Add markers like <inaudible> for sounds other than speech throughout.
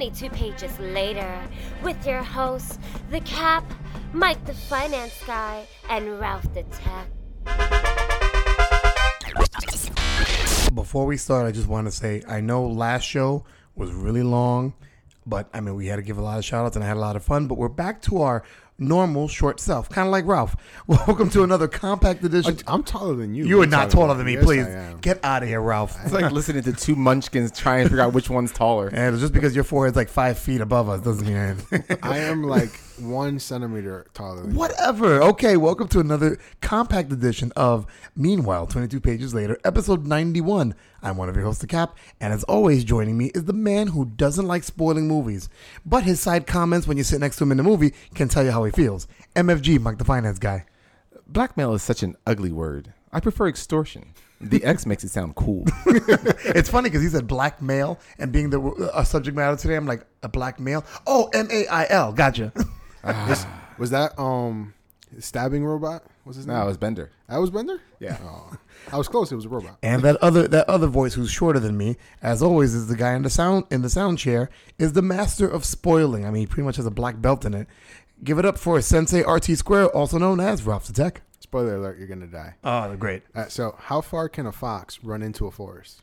22 pages later with your hosts, The Cap, Mike the Finance Guy, and Ralph the Tech. Before we start, I just want to say I know last show was really long, but I mean, we had to give a lot of shout outs and I had a lot of fun, but we're back to our normal short self, kind of like Ralph. <laughs> Welcome to another compact edition. I'm taller than you. You are not taller than me, Yes, please. Get out of here, Ralph. It's like listening to two munchkins trying to figure out which one's taller. <laughs> And just because your forehead's like five feet above us doesn't mean anything. I am like one centimeter taller than you. Whatever. Okay, welcome to another compact edition of Meanwhile, 22 pages later, episode 91. I'm one of your hosts, The Cap, and as always, joining me is the man who doesn't like spoiling movies, but his side comments when you sit next to him in the movie can tell you how he feels. MFG, Mike the Finance Guy. Blackmail is such an ugly word. I prefer extortion. The <laughs> X makes it sound cool. <laughs> It's funny because he said black male, and being the uh, subject matter today, I'm like, a black male? Oh, M A I L. Gotcha. <laughs> Is- was that um stabbing robot? What's his name? no, it was Bender. that was Bender. Yeah. Oh, I was close. It was a robot. And that other that other voice who's shorter than me, as always, is the guy in the sound in the sound chair, is the master of spoiling. I mean, he pretty much has a black belt in it. Give it up for Sensei RT Square, also known as Ralph the Tech. Spoiler alert: You're gonna die. Oh, great. Uh, so, how far can a fox run into a forest?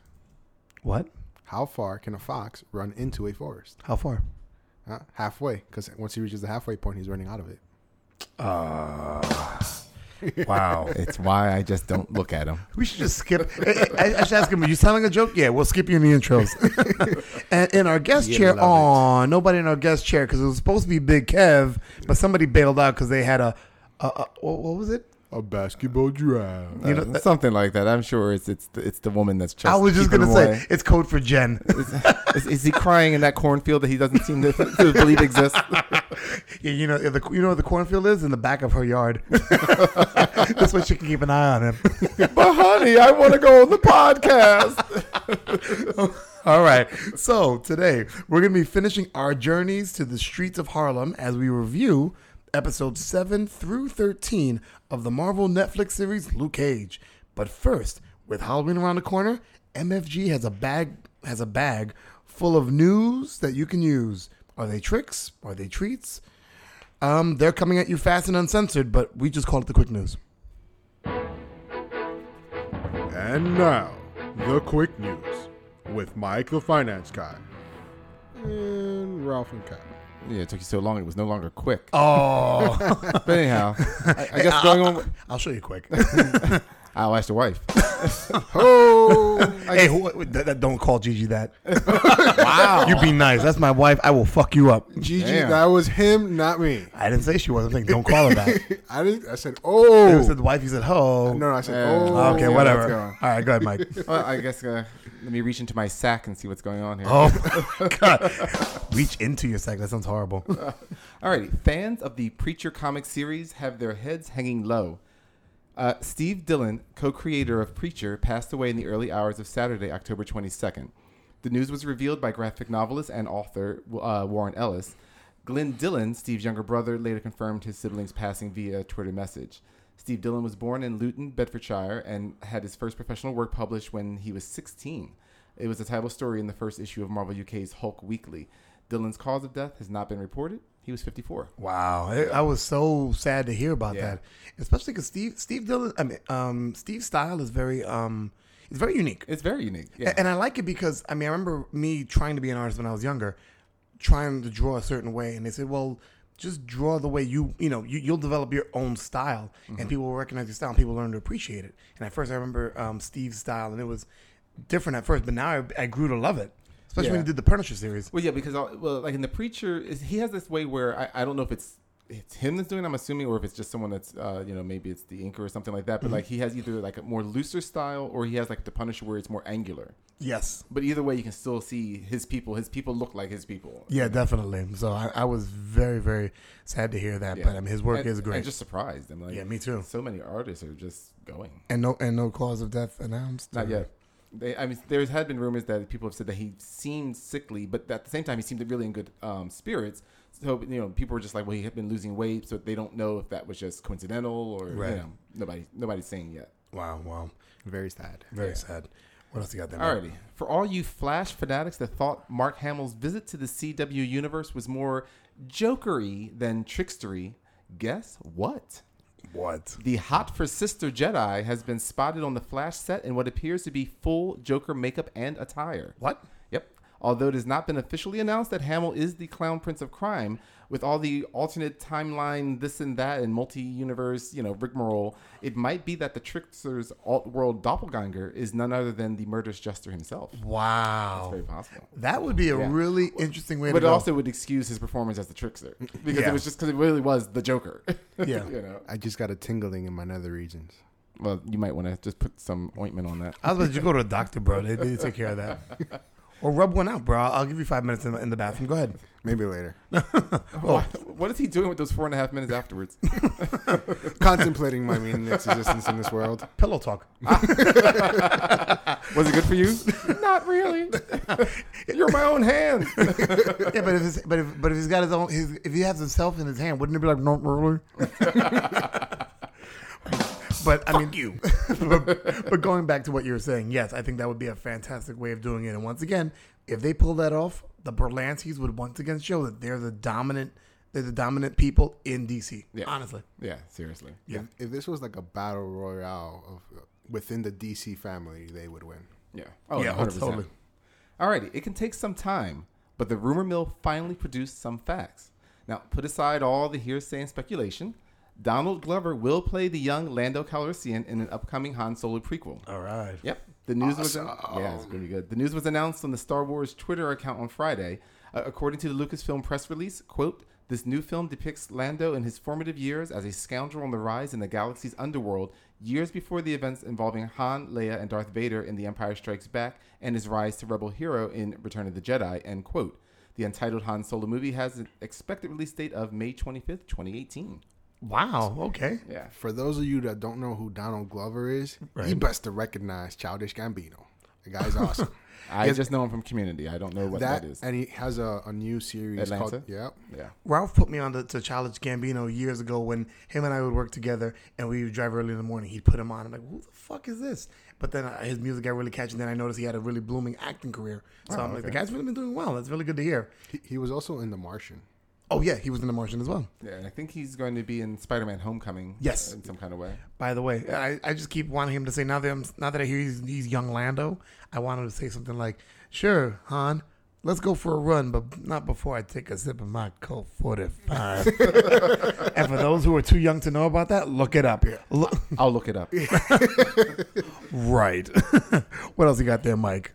What? How far can a fox run into a forest? How far? Uh, halfway, because once he reaches the halfway point, he's running out of it. <laughs> Wow. It's why I just don't look at him. we should just skip. I, I- I should ask him, are you telling a joke? Yeah, we'll skip you in the intros. <laughs> and in our guest You chair, love oh, nobody in our guest chair because it was supposed to be Big Kev, but somebody bailed out because they had a, a, a what, what was it? A basketball drive. You know, Uh, something like that. I'm sure it's it's the, it's the woman that's just. I was just keeping gonna him say away. it's code for Jen. <laughs> is, is he crying in that cornfield that he doesn't seem to, to believe exists? <laughs> Yeah, you know the you know where the cornfield is in the back of her yard. <laughs> That's way she can keep an eye on him. <laughs> but honey, I want to go on the podcast. All right. So today we're gonna be finishing our journeys to the streets of Harlem as we review episodes seven through thirteen of the Marvel Netflix series Luke Cage. But first, with Halloween around the corner, MFG has a bag has a bag full of news that you can use. Are they tricks? Are they treats? Um, they're coming at you fast and uncensored, but we just call it the quick news. And now, the quick news with Mike, the finance guy, and Ralph and Cat. Yeah, it took you so long; it was no longer quick. Oh, <laughs> But anyhow, I, I guess going on. I'll show you quick. <laughs> I'll ask your wife. <laughs> Oh, hey, who, that, that- don't call Gigi that. <laughs> wow, you be nice. That's my wife. I will fuck you up. Gigi, Damn. that was him, not me. I didn't say she was. I'm saying don't call her that. <laughs> I didn't. I said, oh. oh. said the wife. You said ho. No, I said, Yeah. oh. okay, yeah, whatever. All right, go ahead, Mike. Well, I guess uh, let me reach into my sack and see what's going on here. Oh God, reach into your sack. That sounds horrible. Alrighty, fans of the Preacher comic series have their heads hanging low. Uh, Steve Dillon, co-creator of Preacher, passed away in the early hours of Saturday, October 22nd. The news was revealed by graphic novelist and author uh, Warren Ellis. Glenn Dillon, Steve's younger brother, later confirmed his siblings' passing via a Twitter message. Steve Dillon was born in Luton, Bedfordshire, and had his first professional work published when he was 16. It was a title story in the first issue of Marvel UK's Hulk Weekly. Dillon's cause of death has not been reported. He was 54. Wow, I, was so sad to hear about Yeah. that, especially because Steve Steve Dillon. I mean, um, Steve's style is very um, it's very unique. It's very unique. Yeah. And I like it because I mean I remember me trying to be an artist when I was younger, trying to draw a certain way, and they said, "Well, just draw the way you you know you, you'll develop your own style, and people will recognize your style, and people learn to appreciate it." And at first, I remember um, Steve's style, and it was different at first, but now I, I grew to love it, especially when Yeah. he did the Punisher series. Well, yeah, because I'll, well, like in the preacher, is, he has this way where I, I don't know if it's it's him that's doing. it, I'm assuming, or if it's just someone that's uh, you know maybe it's the inker or something like that. But like he has either like a more looser style, or he has like the Punisher where it's more angular. Yes. But either way, you can still see his people. His people look like his people. Yeah, definitely. So I, I was very, very sad to hear that. Yeah. But I mean, his work And- is great. And just surprised. I'm like, Yeah, me too. So many artists are just going. and no, and no cause of death announced. Not or- yet. They, I mean, there had been rumors that people have said that he seemed sickly, but at the same time, he seemed really in good um, spirits. So you know, people were just like, "Well, he had been losing weight," so they don't know if that was just coincidental or Right. you know, nobody, nobody's saying yet. Wow, wow, Very sad. very Yeah. sad. What else you got there? Alrighty. For all you Flash fanatics that thought Mark Hamill's visit to the CW universe was more jokery than trickstery, guess what? What? The hot for sister Jedi has been spotted on the Flash set in what appears to be full Joker makeup and attire. What? Yep. Although it has not been officially announced that Hamill is the clown prince of crime, with all the alternate timeline, this and that, and multi-universe, you know, rigmarole, it might be that the trickster's alt-world doppelganger is none other than the murderous jester himself. Wow. Very possible. That would be a Yeah. really interesting way But to it go. also would excuse his performance as the trickster because Yeah. it was just because it really was the Joker. <laughs> Yeah. you know. I just got a tingling in my nether regions. Well, you might want to just put some ointment on that. I was about to go to a doctor, bro. They, they take care of that. <laughs> Or rub one out, bro. I'll, I'll give you five minutes in the, in the bathroom. Go ahead. <laughs> Maybe later. <laughs> Oh. What, what is he doing with those four and a half minutes afterwards? <laughs> Contemplating my meaningless existence in this world. Pillow talk. Was it good for you? Not really. You're my own hand. yeah, but if it's, but if but if he's got his own his if he has himself in his hand, wouldn't it be like no really? But I mean, you. <laughs> but, but going back to what you were saying, yes, I think that would be a fantastic way of doing it. And once again, if they pull that off, the Berlantis would once again show that they're the dominant they're the dominant people in DC. Yeah. Honestly, Yeah, seriously. Yeah. If, if this was like a battle royale of within the DC family, they would win. Yeah. Oh, yeah, 100%. totally. Alrighty, it can take some time, but the rumor mill finally produced some facts. Now, put aside all the hearsay and speculation. Donald Glover will play the young Lando Calrissian in an upcoming Han Solo prequel. All right. Yep. The news was yeah, it's pretty good. The news was announced on the Star Wars Twitter account on Friday. Uh, according to the Lucasfilm press release, quote, this new film depicts Lando in his formative years as a scoundrel on the rise in the galaxy's underworld, years before the events involving Han, Leia, and Darth Vader in The Empire Strikes Back, and his rise to rebel hero in Return of the Jedi, end quote. The untitled Han Solo movie has an expected release date of May 25th, 2018. Wow. Okay. Yeah. For those of you that don't know who Donald Glover is, he best to recognize Childish Gambino. The guy's <laughs> awesome. I Yes. just know him from Community. I don't know what that that is. and he has a, a new series Atlanta? called Yep. Yeah. Ralph put me on to, to Childish Gambino years ago when him and I would work together and we would drive early in the morning. He'd put him on. I'm like, who the fuck is this? But then uh, his music got really catchy. And then I noticed he had a really blooming acting career. So I'm like, the guy's really been doing well. That's really good to hear. He, he was also in The Martian. Oh yeah, he was in The Martian as well. Yeah, and I think he's going to be in Spider-Man: Homecoming. Yes. in some kind of way. By the way, I, I just keep wanting him to say now that I'm now that I hear he's, he's young Lando, I want him to say something like, "Sure, Han, let's go for a run, but not before I take a sip of my Colt 45." <laughs> and for those who are too young to know about that, look it up. Look, I'll look it up. <laughs> right. <laughs> what else you got there, Mike?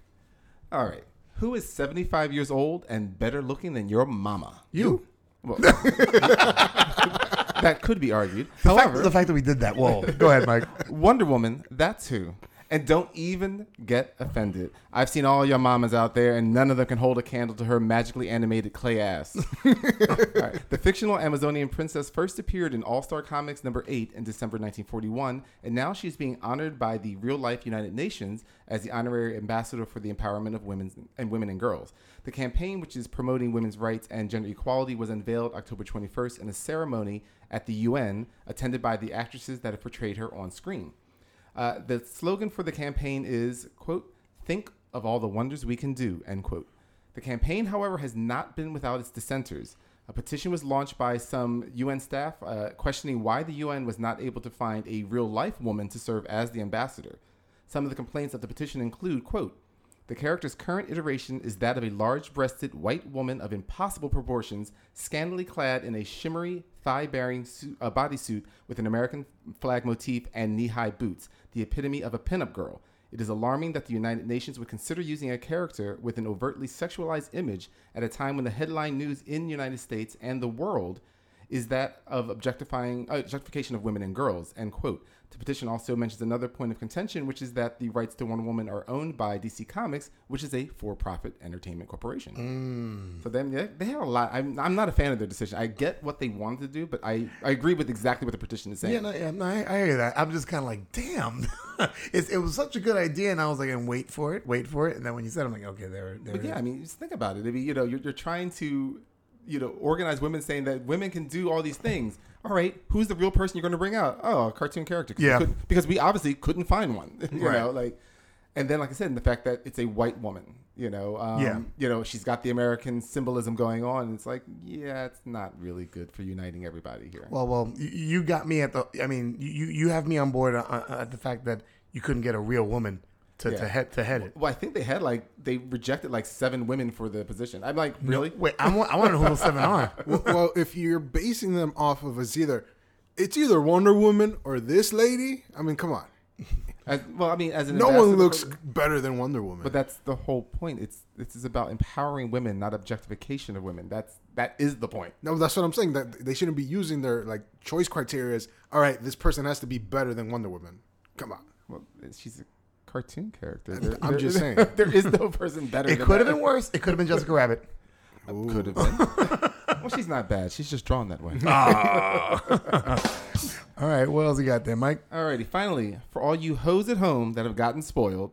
All right. Who is 75 years old and better looking than your mama? You. Well, <laughs> that could be argued. The fact, However, the fact that we did that. Whoa. Go ahead, Mike. Wonder Woman, that's who. And don't even get offended. I've seen all your mamas out there, and none of them can hold a candle to her magically animated clay ass. <laughs> Right. The fictional Amazonian princess first appeared in All Star Comics number 8 in December 1941, and now she's being honored by the real life United Nations as the honorary ambassador for the empowerment of women and women and girls. The campaign, which is promoting women's rights and gender equality, was unveiled October 21st in a ceremony at the UN, attended by the actresses that have portrayed her on screen. Uh, the slogan for the campaign is, quote, think of all the wonders we can do, end quote. The campaign, however, has not been without its dissenters. A petition was launched by some UN staff uh, questioning why the UN was not able to find a real life woman to serve as the ambassador. Some of the complaints of the petition include, quote, the character's current iteration is that of a large breasted white woman of impossible proportions, scantily clad in a shimmery, thigh bearing uh, bodysuit with an American flag motif and knee high boots, the epitome of a pinup girl. It is alarming that the United Nations would consider using a character with an overtly sexualized image at a time when the headline news in the United States and the world is that of objectifying uh, objectification of women and girls. End quote. The petition also mentions another point of contention, which is that the rights to Wonder Woman are owned by DC Comics, which is a for-profit entertainment corporation. Mm. So then they, they have a lot. I'm, I'm not a fan of their decision. I get what they wanted to do, but I, I agree with exactly what the petition is saying. Yeah, no, yeah, no, I, I hear that. I'm just kind of like, damn, <laughs> it's, it was such a good idea, and I was like, and wait for it, wait for it, and then when you said, it, I'm like, okay, there, there. But yeah. I mean, just think about it. I mean, you know, you're, you're trying to, you know, organize women saying that women can do all these things. All right, who's the real person you're going to bring out? Oh, a cartoon character. Yeah. couldn't- because we obviously couldn't find one. <laughs> you Right. know, like and then like I said, and the fact that it's a white woman, you know, um, Yeah. you know, she's got the American symbolism going on. And it's like, yeah, it's not really good for uniting everybody here. Well, well, you, you got me at the. I mean, you you have me on board uh, uh, at the fact that you couldn't get a real woman to, Yeah. to head to head it. Well, I think they had like they rejected like seven women for the position. I'm like, really? Wait, I want I want to know who those seven are. <laughs> well, well, if you're basing them off of it's either it's either Wonder Woman or this lady. I mean, come on. As, well, I mean, as an No one looks for- better than Wonder Woman. But that's the whole point. It's this is about empowering women, not objectification of women. That's that is the point. no, that's what I'm saying. That they shouldn't be using their like choice criteria as all right. This person has to be better than Wonder Woman. Come on. Well, she's a cartoon character. There- I'm there- just saying. <laughs> there is no person better. It could have been worse. It could have been Jessica <laughs> Rabbit. Could have been. well, she's not bad. She's just drawn that way. Ah. <laughs> All right, what else you got there, Mike? Alrighty, finally, for all you hoes at home that have gotten spoiled,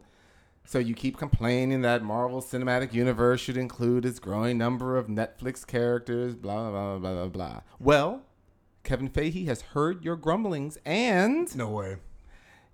so you keep complaining that Marvel Cinematic Universe should include its growing number of Netflix characters, blah blah blah blah blah blah. Well, Kevin Feige has heard your grumblings and No way.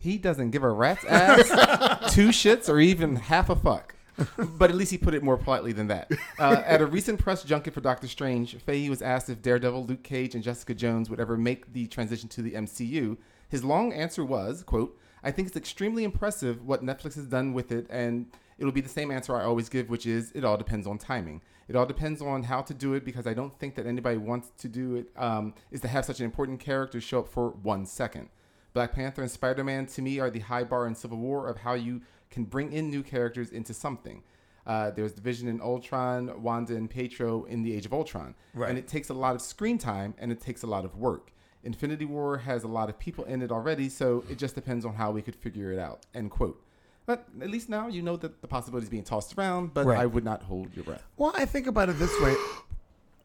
He doesn't give a rat's ass, <laughs> two shits, or even half a fuck. But at least he put it more politely than that. Uh, at a recent press junket for Doctor Strange, Feige was asked if Daredevil, Luke Cage, and Jessica Jones would ever make the transition to the MCU. His long answer was, quote, I think it's extremely impressive what Netflix has done with it, and it'll be the same answer I always give, which is it all depends on timing. It all depends on how to do it because I don't think that anybody wants to do it um, is to have such an important character show up for one second. Black Panther and Spider Man to me are the high bar in Civil War of how you can bring in new characters into something. Uh, there's Division in Ultron, Wanda and Pietro in the Age of Ultron. Right. And it takes a lot of screen time and it takes a lot of work. Infinity War has a lot of people in it already, so it just depends on how we could figure it out. End quote. But at least now you know that the possibility is being tossed around, but Right. I would not hold your breath. Well, I think about it this way.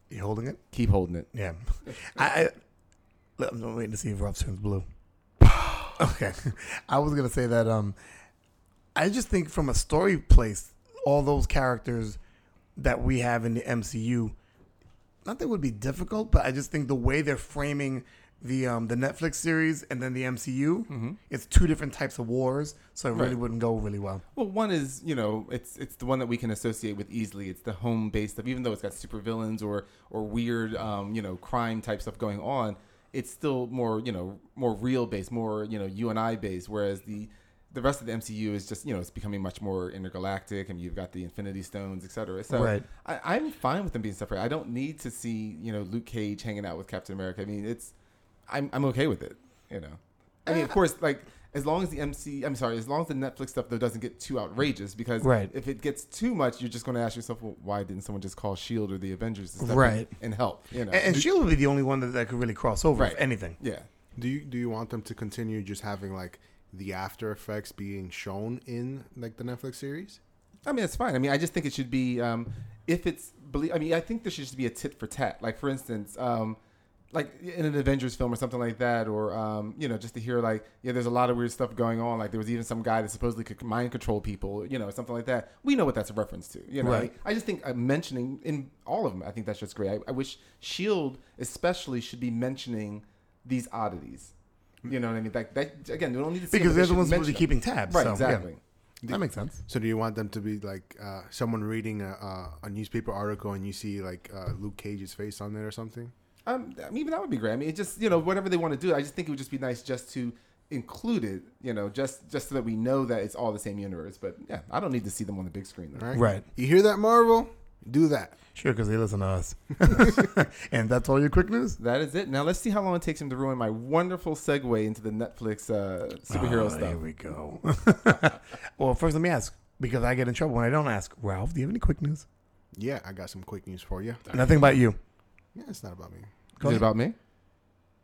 You holding it? Keep holding it. Yeah. <laughs> I, I I'm waiting to see if Rob turns blue. Okay. <laughs> I was gonna say that um I just think from a story place, all those characters that we have in the MCU, not that it would be difficult, but I just think the way they're framing the um the Netflix series and then the MCU, it's two different types of wars, so it really Right. wouldn't go really well. Well, one is you know it's it's the one that we can associate with easily. It's the home based stuff, even though it's got super villains or or weird um, you know crime type stuff going on. It's still more you know more real based, more you know you and I based. Whereas the the rest of the MCU is just you know it's becoming much more intergalactic, and you've got the Infinity Stones, etc. So Right. I, I'm fine with them being separate. I don't need to see you know Luke Cage hanging out with Captain America. I mean, it's I'm I'm okay with it. You know, I mean, of uh, course, like as long as the MC, I'm sorry, as long as the Netflix stuff though doesn't get too outrageous, because Right. if it gets too much, you're just going to ask yourself, well, why didn't someone just call Shield or the Avengers to step Right. in and help? You know, And, and Shield would be the only one that, that could really cross over, if Right. anything. yeah. Do you do you want them to continue just having like the after effects being shown in like the Netflix series? I mean, it's fine. I mean, I just think it should be um, if it's believe. I mean, I think there should just be a tit for tat. Like for instance, um, like in an Avengers film or something like that, or um, you know, just to hear like, yeah, there's a lot of weird stuff going on. Like there was even some guy that supposedly could mind control people, you know, something like that. We know what that's a reference to. You know, Right. I just think uh, mentioning in all of them, I think that's just great. I, I wish Shield especially should be mentioning these oddities. You know what I mean? Like that again, we don't need to see Because but they're the ones supposed to be keeping tabs. Right, so, yeah. exactly. That makes sense. So do you want them to be like uh, someone reading a, a, a newspaper article and you see like uh, Luke Cage's face on there or something? Um, I mean, even that would be great. I mean, it just you know whatever they want to do. I just think it would just be nice just to include it. You know, just just so that we know that it's all the same universe. But yeah, I don't need to see them on the big screen. Though. Right. Right. You hear that, Marvel? Do that. Sure, because they listen to us. <laughs> <laughs> and that's all your quick news? That is it. Now let's see how long it takes him to ruin my wonderful segue into the Netflix uh, superhero Oh, stuff. Here we go. <laughs> well, first, let me ask, because I get in trouble when I don't ask. Ralph, do you have any quick news? Yeah, I got some quick news for you. Nothing about you. Yeah, it's not about me. Go Is it ahead. about me?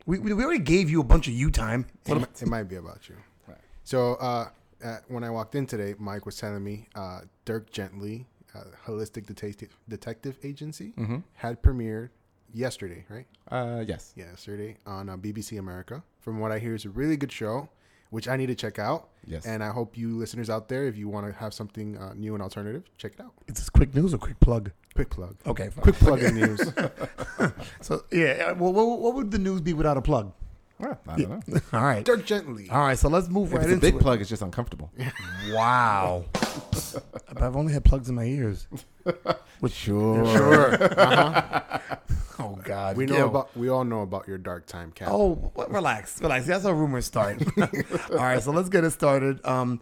We, we, we already gave you a bunch of you time. It, mi- it might be about you. Right. So uh, uh, when I walked in today, Mike was telling me uh, Dirk Gently, uh, Holistic Detective Detective Agency, Mm-hmm. had premiered yesterday, right? Uh, yes. Yeah, yesterday on uh, BBC America. From what I hear, it's a really good show, which I need to check out. Yes. And I hope you listeners out there, if you want to have something uh, new and alternative, check it out. Is this quick news or quick plug? Quick plug. Okay, fine. Quick plug in news. <laughs> So, yeah, uh, well, what, what would the news be without a plug? Well, I don't know. <laughs> All right. Dirk Gently. All right, so let's move If right it's a big it. plug, it's just uncomfortable. <laughs> Wow. But I've only had plugs in my ears. <laughs> Sure. <laughs> Sure. Uh-huh. Oh God. We know about. We all know about your dark time, Cap. Oh, well, relax, relax. That's how rumors start. <laughs> All right, so let's get it started. Um,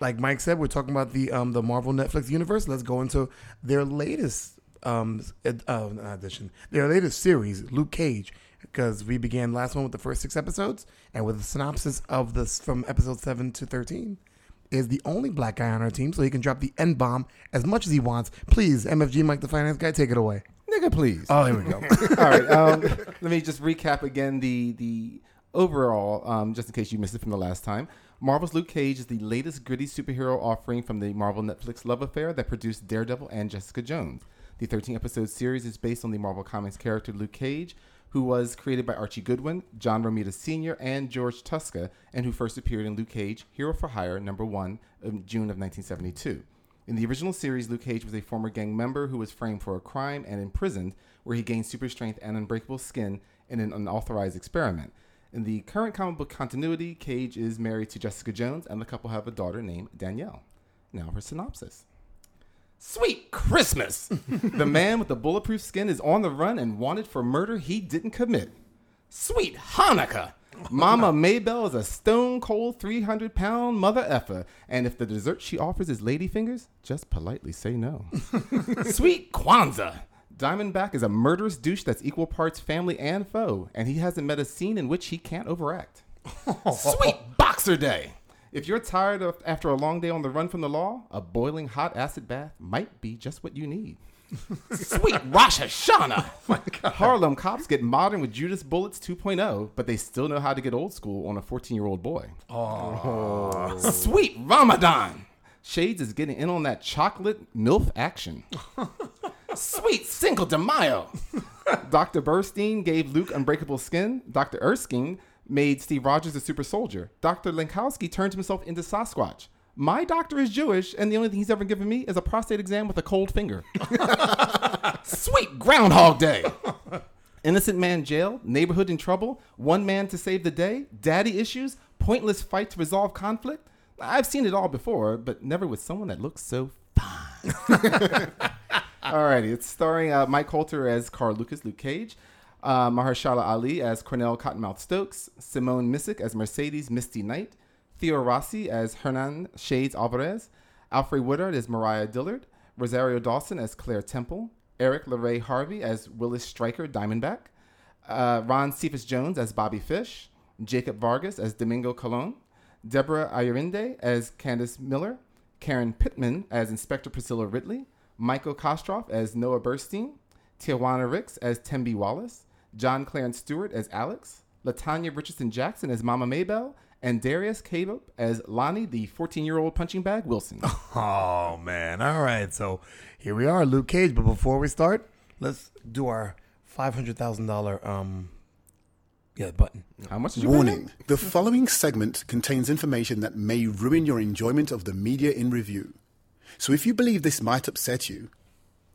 like Mike said, we're talking about the um the Marvel Netflix universe. Let's go into their latest um ed- uh, edition, their latest series, Luke Cage, because we began last one with the first six episodes, and with a synopsis of this from episode seven to thirteen. Is the only black guy on our team, so he can drop the N bomb as much as he wants. Please, MFG Mike, the finance guy, take it away. Nigga, please. Oh, here we go. <laughs> All right. Um, <laughs> let me just recap again the the overall, um, just in case you missed it from the last time. Marvel's Luke Cage is the latest gritty superhero offering from the Marvel Netflix love affair that produced Daredevil and Jessica Jones. The 13 episode series is based on the Marvel Comics character Luke Cage, who was created by Archie Goodwin, John Romita Sr., and George Tuska, and who first appeared in Luke Cage Hero for Hire number one in June of 1972. In the original series, Luke Cage was a former gang member who was framed for a crime and imprisoned, where he gained super strength and unbreakable skin in an unauthorized experiment. In the current comic book continuity, Cage is married to Jessica Jones, and the couple have a daughter named Danielle. Now for synopsis. Sweet Christmas! <laughs> the man with the bulletproof skin is on the run and wanted for murder he didn't commit. Sweet Hanukkah! Mama Mabel is a stone cold 300 pound mother effer, and if the dessert she offers is ladyfingers, just politely say no. <laughs> Sweet Kwanzaa! Diamondback is a murderous douche that's equal parts family and foe, and he hasn't met a scene in which he can't overact. Sweet Boxer Day! If you're tired of after a long day on the run from the law, a boiling hot acid bath might be just what you need. <laughs> Sweet Rosh Hashanah! <laughs> Oh Harlem cops get modern with Judas Bullets 2.0, but they still know how to get old school on a 14 year old boy. Oh. <laughs> Sweet Ramadan! Shades is getting in on that chocolate MILF action. Sweet Cinco de Mayo! Dr. Burstein gave Luke unbreakable skin. Dr. Erskine made Steve Rogers a super soldier. Dr. Langkowski turned himself into Sasquatch. My doctor is Jewish, and the only thing he's ever given me is a prostate exam with a cold finger. <laughs> Sweet Groundhog Day! Innocent man jailed, neighborhood in trouble, one man to save the day, daddy issues, pointless fight to resolve conflict. I've seen it all before, but never with someone that looks so fine. <laughs> Alrighty, it's starring uh, Mike Colter as Carl Lucas, Luke Cage, uh, Mahershala Ali as Cornell Cottonmouth Stokes, Simone Missick as Mercedes Misty Knight, Theo Rossi as Hernan Shades Alvarez, Alfred Woodard as Mariah Dillard, Rosario Dawson as Claire Temple, Erik LaRay Harvey as Willis Stryker Diamondback, uh, Ron Cephas Jones as Bobby Fish, Jacob Vargas as Domingo Colon, Deborah Ayorinde as Candace Miller, Karen Pittman as Inspector Priscilla Ridley, Michael Kostroff as Noah Burstein, Tijuana Ricks as Thembi Wallace, John Clarence Stewart as Alex, Latanya Richardson Jackson as Mama Mabel, and Darius Kaleb as Lonnie, the 14 year old punching bag Wilson. <laughs> Oh man! All right, so here we are, Luke Cage. But before we start, let's do our five hundred thousand dollar um, yeah, button. How much is your Warning The following segment contains information that may ruin your enjoyment of the media in review. So if you believe this might upset you,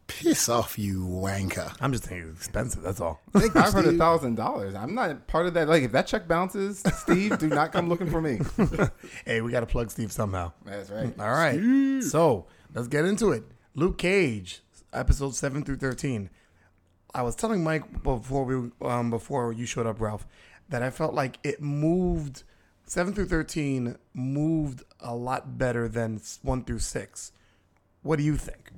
piss off, you wanker. I'm just thinking it's expensive. That's all. Thank you, I've heard a Steve. thousand dollars. I'm not part of that. Like, if that check bounces, Steve, do not come looking for me. <laughs> hey, we got to plug Steve somehow. That's right. All right. So let's get into it. Luke Cage, episode seven through thirteen. I was telling Mike before we um, before you showed up, Ralph, that I felt like it moved seven through thirteen moved a lot better than one through six. What do you think?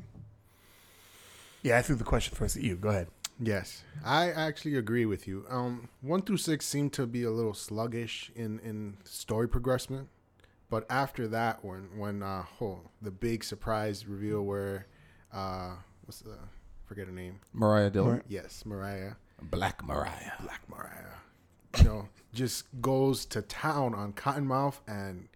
Yeah, I threw the question first at you. Go ahead. Yes, I actually agree with you. Um, one through six seem to be a little sluggish in in story progression, but after that, when when uh, oh, the big surprise reveal where uh, what's the forget her name? Mariah Dillard. Yes, Mariah, Black Mariah. Black Mariah, you know, just goes to town on Cottonmouth and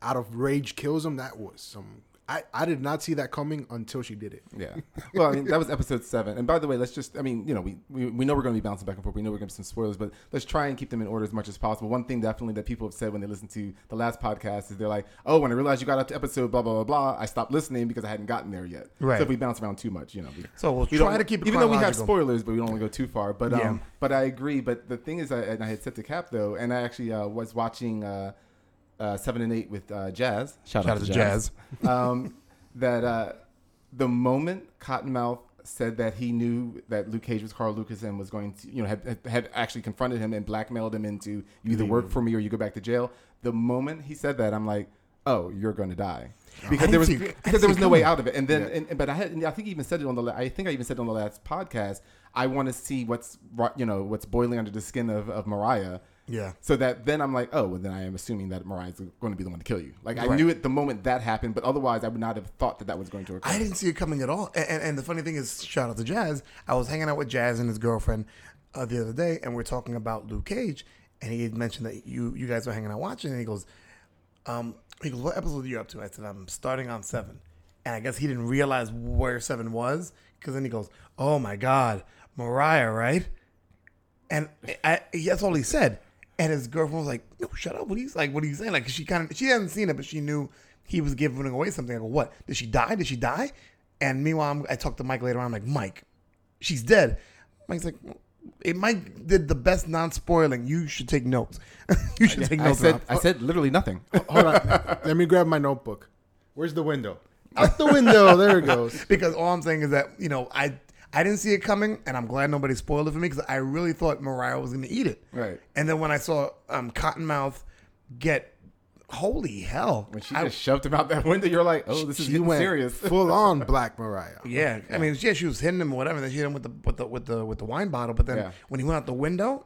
out of rage kills him. That was some I, I did not see that coming until she did it. Yeah. <laughs> Well, I mean, that was episode seven. And by the way, let's just, I mean, you know, we, we, we know we're going to be bouncing back and forth. We know we're going to be some spoilers, but let's try and keep them in order as much as possible. One thing definitely that people have said when they listen to the last podcast is they're like, oh, when I realized you got up to episode blah, blah, blah, blah, I stopped listening because I hadn't gotten there yet. Right. So if we bounce around too much, you know. We, So we'll we try don't- to keep it Even though we have spoilers, but we don't want to go too far. But, Yeah. um, but I agree. But the thing is, I, and I had said to Cap, though, and I actually uh, was watching uh, uh, 7 and 8 with uh, Jazz. Shout, Shout out out to to Jazz. <laughs> um, that uh, the moment Cottonmouth said that he knew that Luke Cage was Carl Lucas and was going to, you know, had, had actually confronted him and blackmailed him into you either work for me or you go back to jail. The moment he said that, I'm like, oh, you're going to die. Because didn't there was see- because there was no way out of it, and then and, but I had I think I even said it on the la- I think I even said it on the last podcast. I want to see what's ro- you know what's boiling under the skin of, of Mariah, Yeah. so that then I'm like, oh, well, then I am assuming that Mariah's going to be the one to kill you. Like I knew it the moment that happened, but otherwise I would not have thought that that was going to occur. I didn't see it coming at all. And, and, and the funny thing is, shout out to Jazz. I was hanging out with Jazz and his girlfriend uh, the other day, and we are talking about Luke Cage, and he had mentioned that you you guys were hanging out watching, and he goes, um, he goes, what episode are you up to? I said, I'm starting on seven, and I guess he didn't realize where seven was, because then he goes, oh my god, Mariah, right? And I, that's all he said. And his girlfriend was like, "No, shut up! What he's like? What are you saying?" Like she kind of she hadn't seen it, but she knew he was giving away something. I go, "What? Did she die? Did she die?" And meanwhile, I'm, I talked to Mike later on. I'm like, "Mike, she's dead." Mike's like, "It Mike did the best non-spoiling. You should take notes. <laughs> you should take I notes." said Ralph." I said literally nothing. Hold on. <laughs> Let me grab my notebook. Where's the window? Out the window. There it goes. <laughs> because all I'm saying is that you know I I didn't see it coming, and I'm glad nobody spoiled it for me because I really thought Mariah was going to eat it. Right. And then when I saw um, Cottonmouth get, holy hell! When she I- just shoved him out that window, you're like, oh, this is She getting serious. <laughs> full on Black Mariah. yeah, I mean, yeah, she was hitting him or whatever. Then she hit him with the with the with the with the wine bottle. But then Yeah. when he went out the window,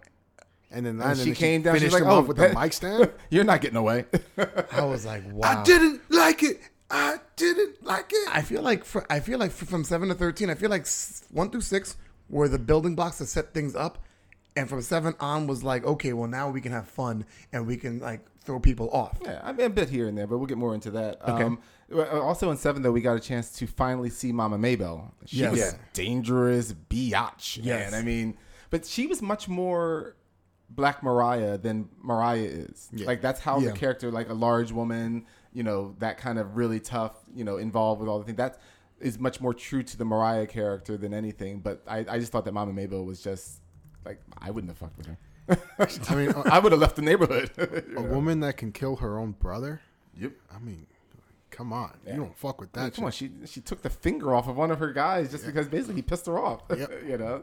And then, And and she came down, she's like, oh, off with that- the mic stand. <laughs> <laughs> you're not getting away. I was like, wow. I didn't like it. I didn't like it. I feel like for, I feel like f- from seven to thirteen, I feel like one through six were the building blocks to set things up, and from seven on was like, okay, well now we can have fun and we can like throw people off. Yeah, I mean a bit here and there, but we'll get more into that. Okay. Um, uh, also in seven though, we got a chance to finally see Mama Mabel. She Yes. was Yeah. dangerous biatch. Yes. man. I mean, but she was much more Black Mariah than Mariah is. Like that's how Yeah. the character, like a large woman, you know, that kind of really tough, you know, involved with all the things. That is much more true to the Mariah character than anything. But I, I just thought that Mama Mabel was just like I wouldn't have fucked with her. <laughs> I mean, I would have left the neighborhood. <laughs> a woman that can kill her own brother. yep. I mean, come on. You don't fuck with I mean, that. come on, she she took the finger off of one of her guys just because basically he pissed her off. Yep. <laughs> you know.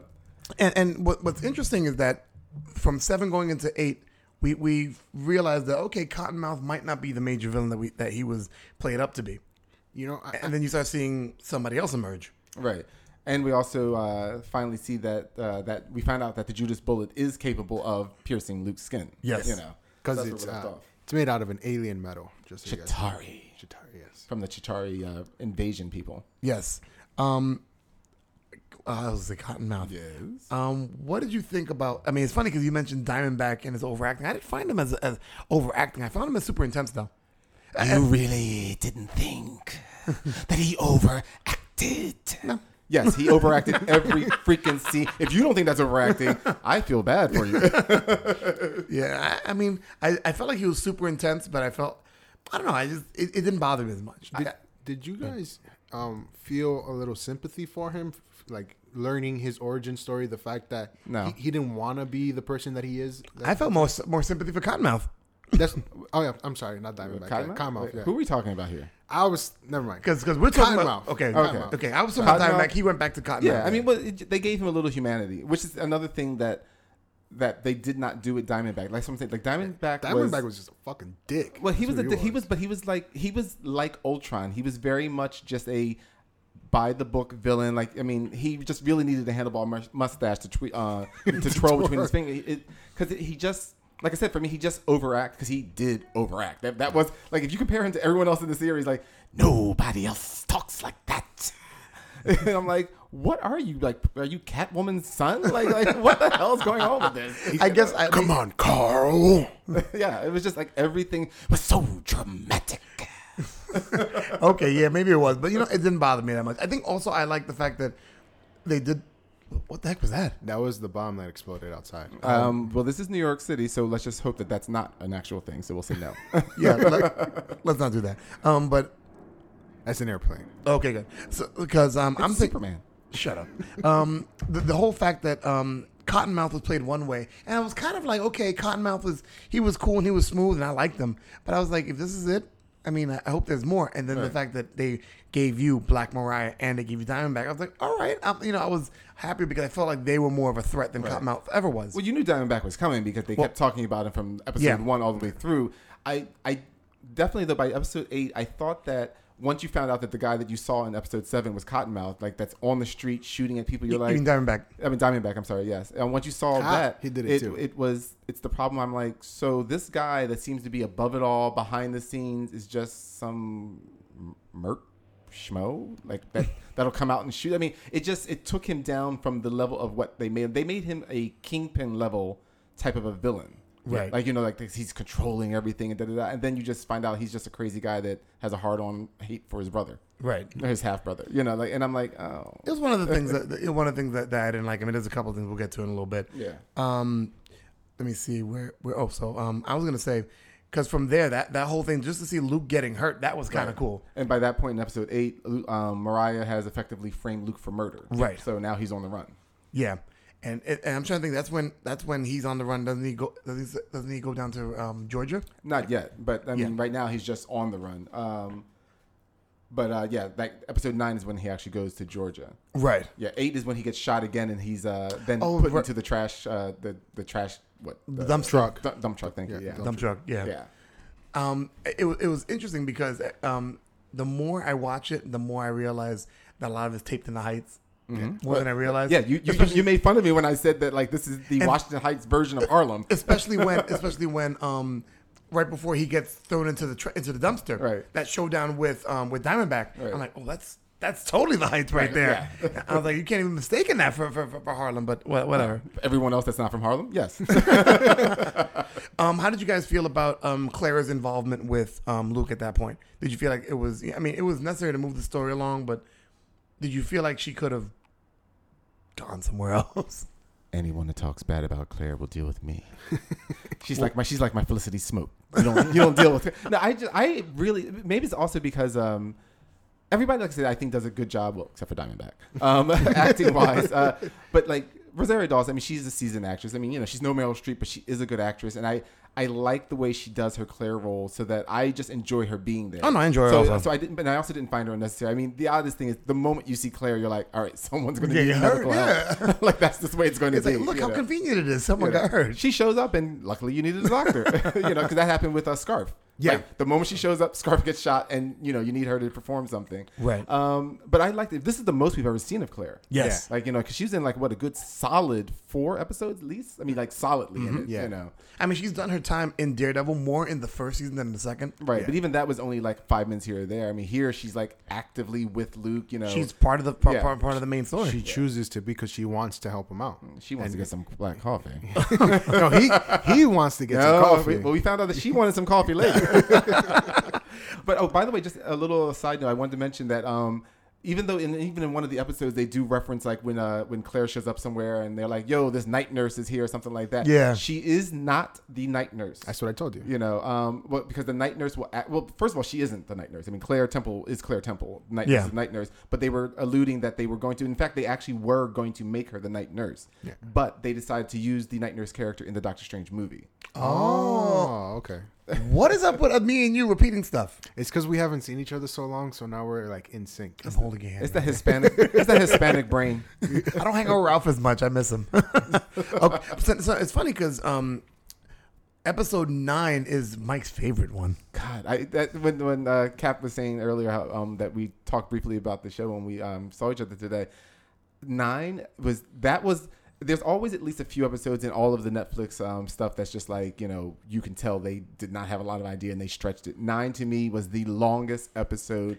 And and what, what's interesting is that from seven going into eight, we we realized that okay, Cottonmouth might not be the major villain that we that he was played up to be, You know, I, and then you start seeing somebody else emerge. Right. And we also uh, finally see that uh, that we find out that the Judas bullet is capable of piercing Luke's skin. Yes. You know. because it's where we left uh, it's made out of an alien metal. Just so you guys. Chitauri Chitauri, yes. from the Chitauri uh, invasion people. Yes. Um. Uh, was the Cottonmouth. Yes. Um, what did you think about? I mean, it's funny because you mentioned Diamondback and his overacting. I didn't find him as as overacting. I found him as super intense though. You really didn't think <laughs> that he overacted? No. Yes, he overacted every <laughs> freaking scene. If you don't think that's overacting, I feel bad for you. <laughs> Yeah, I, I mean, I, I felt like he was super intense, but I felt I don't know. I just it, it didn't bother me as much. Did, I, did you guys um, feel a little sympathy for him, like learning his origin story? The fact that No. he, he didn't want to be the person that he is. I felt more more sympathy for Cottonmouth That's oh yeah. I'm sorry, not Diamondback. Cottonmouth? Cottonmouth. Cottonmouth yeah. Who are we talking about here? I was never mind. because because we're talking about Cottonmouth. okay Okay. okay okay. I was talking about Cottonmouth. Diamondback. He went back to Cottonmouth. Yeah, I mean, well, it, they gave him a little humanity, which is another thing that that they did not do with Diamondback. Like something like Diamondback. Diamondback was, was just a fucking dick. well, he That's was a what he was, but he was like he was like Ultron. He was very much just a by the book villain. Like I mean, he just really needed a handlebar mustache to tweet uh, <laughs> to troll between his fingers because he just. Like I said, for me, he just overact because he did overact. That that was like if you compare him to everyone else in the series, like nobody else talks like that. <laughs> And I'm like, what are you like? Are you Catwoman's son? Like, like what the hell's going on with this? <laughs> I guess I Come on, Carl. yeah, it was just like everything was so dramatic. <laughs> okay, yeah, maybe it was, but you know, it didn't bother me that much. I think also I like the fact that they did. What the heck was that? That was the bomb that exploded outside. Um, well, this is New York City, so let's just hope that that's not an actual thing. So we'll say no. <laughs> Yeah, let, us not do that. Um, but That's an airplane. okay, good. So because um, I'm It's thinking. Superman. Shut up. Um, the, the whole fact that um, Cottonmouth was played one way, and I was kind of like, okay, Cottonmouth was he was cool and he was smooth, and I liked him. But I was like, if this is it, I mean, I, hope there's more. And then the fact that they gave you Black Mariah and they gave you Diamondback, I was like, all right, I'm, you know, I was happy because I felt like they were more of a threat than Cottonmouth ever was. Well, you knew Diamondback was coming because they kept talking about him from episode Yeah. one all the way through. I, I definitely though by episode eight, I thought that once you found out that the guy that you saw in episode seven was Cottonmouth, like that's on the street shooting at people, you're you like, mean Diamondback? I mean Diamondback. I'm sorry. Yes. And once you saw Ah, that, he did it too. It was. It's the problem. I'm like, so this guy that seems to be above it all, behind the scenes, is just some m- merc schmo like that. <laughs> that'll come out and shoot. I mean, it just it took him down from the level of what they made. They made him a kingpin level type of a villain. Right. Like you know, like he's controlling everything and da, da, da. and then you just find out he's just a crazy guy that has a hard on hate for his brother, Right. or his half brother. You know, like, and I'm like, oh, It was one of the <laughs> things that that- one of the things that, that I didn't like. I mean, there's a couple things we'll get to in a little bit. yeah. Um, let me see where where. Oh, so um, I was gonna say because from there that that whole thing just to see Luke getting hurt that was kind of cool. And by that point in episode eight, um, Mariah has effectively framed Luke for murder. Right. So now he's on the run. Yeah, and it, and I'm trying to think. That's when that's when he's on the run. Doesn't he go? Doesn't he, doesn't he go down to um, Georgia? Not yet, but I mean, Yeah. right now he's just on the run. Um, but uh, yeah, that episode nine is when he actually goes to Georgia. Right. Yeah, eight is when he gets shot again, and he's uh, then Oh, put right. into the trash, uh, the the trash what The dump truck. dump, dump truck. Thank you. Yeah, Yeah, Dump truck. Yeah. yeah. Um, it it was interesting because um, the more I watch it, the more I realize that a lot of it's taped in the Heights. More than I realized. Mm-hmm. Yeah, you, you you made fun of me when I said that like this is the Washington Heights version of Harlem. <laughs> especially when especially when um right before he gets thrown into the tra- into the dumpster Right. that showdown with um with diamondback Right. i'm like oh that's that's totally the heights right, Right, there <laughs> i was like you can't even mistake that for, for, for, harlem but wha- whatever Everyone else that's not from Harlem, yes. <laughs> um how did you guys feel about um claire's involvement with um luke at that point did you feel like it was i mean it was necessary to move the story along but did you feel like she could have gone somewhere <laughs> else Anyone that talks bad about Claire will deal with me. <laughs> she's like my she's like my Felicity Smoak. You don't you don't deal with her. No, I just I really maybe it's also because um everybody like I said I think does a good job well except for Diamondback um <laughs> acting wise uh, but like Rosario Dawson I mean she's a seasoned actress I mean you know she's no Meryl Streep but she is a good actress and I I like the way she does her Claire role so that I just enjoy her being there. Oh, no, I enjoy her so, also. So I didn't, but I also didn't find her unnecessary. I mean, the oddest thing is the moment you see Claire, you're like, all right, <laughs> someone's going to get hurt. you medical heard, help. <laughs> like that's just the way it's going to be. like look how know? convenient it is someone You know, got hurt She shows up, and luckily you needed a doctor. <laughs> you know, because that happened with a Scarfe. Yeah. Like, the moment she shows up, <laughs> Scarfe gets shot, and you know you need her to perform something. Right. Um, but I like it. This is the most we've ever seen of Claire. Yes. Like you know, because she was in like what a good solid four episodes at least. I mean, like solidly in it. Yeah. You know. I mean, she's done her time in Daredevil more in the first season than the second. Right, Yeah. but even that was only like five minutes here or there. I mean, here she's like actively with Luke. You know, She's part of the part, Yeah. part, part of the main story. She chooses to because she wants to help him out. she wants to get some black coffee. <laughs> no, he he wants to get some coffee. we- well, we found out that she wanted some coffee later. <laughs> but oh, by the way, just a little side note, I wanted to mention that um, even though in even in one of the episodes they do reference like when uh when Claire shows up somewhere and they're like, "Yo, this night nurse is here" or something like that. Yeah. she is not the night nurse. That's what I told you. You know, um, well, because the night nurse will. Act, well, first of all, she isn't the night nurse. I mean, Claire Temple is Claire Temple. Night Yeah. nurse is night nurse. But they were alluding that they were going to. In fact, they actually were going to make her the night nurse. Yeah. But they decided to use the night nurse character in the Doctor Strange movie. Oh, okay. <laughs> what is up with uh, me and you repeating stuff? It's because we haven't seen each other so long, so now we're like in sync. I'm holding your hand. It's the Hispanic. it's the Hispanic brain. <laughs> I don't hang out with Ralph as much. I miss him. <laughs> okay, so, so it's funny because um, episode nine is Mike's favorite one. God, I that when when uh, Cap was saying earlier how, um, that we talked briefly about the show when we um, saw each other today. Nine was that was. There's always at least a few episodes in all of the Netflix um, stuff that's just like you know you can tell they did not have a lot of idea and they stretched it. Nine to me was the longest episode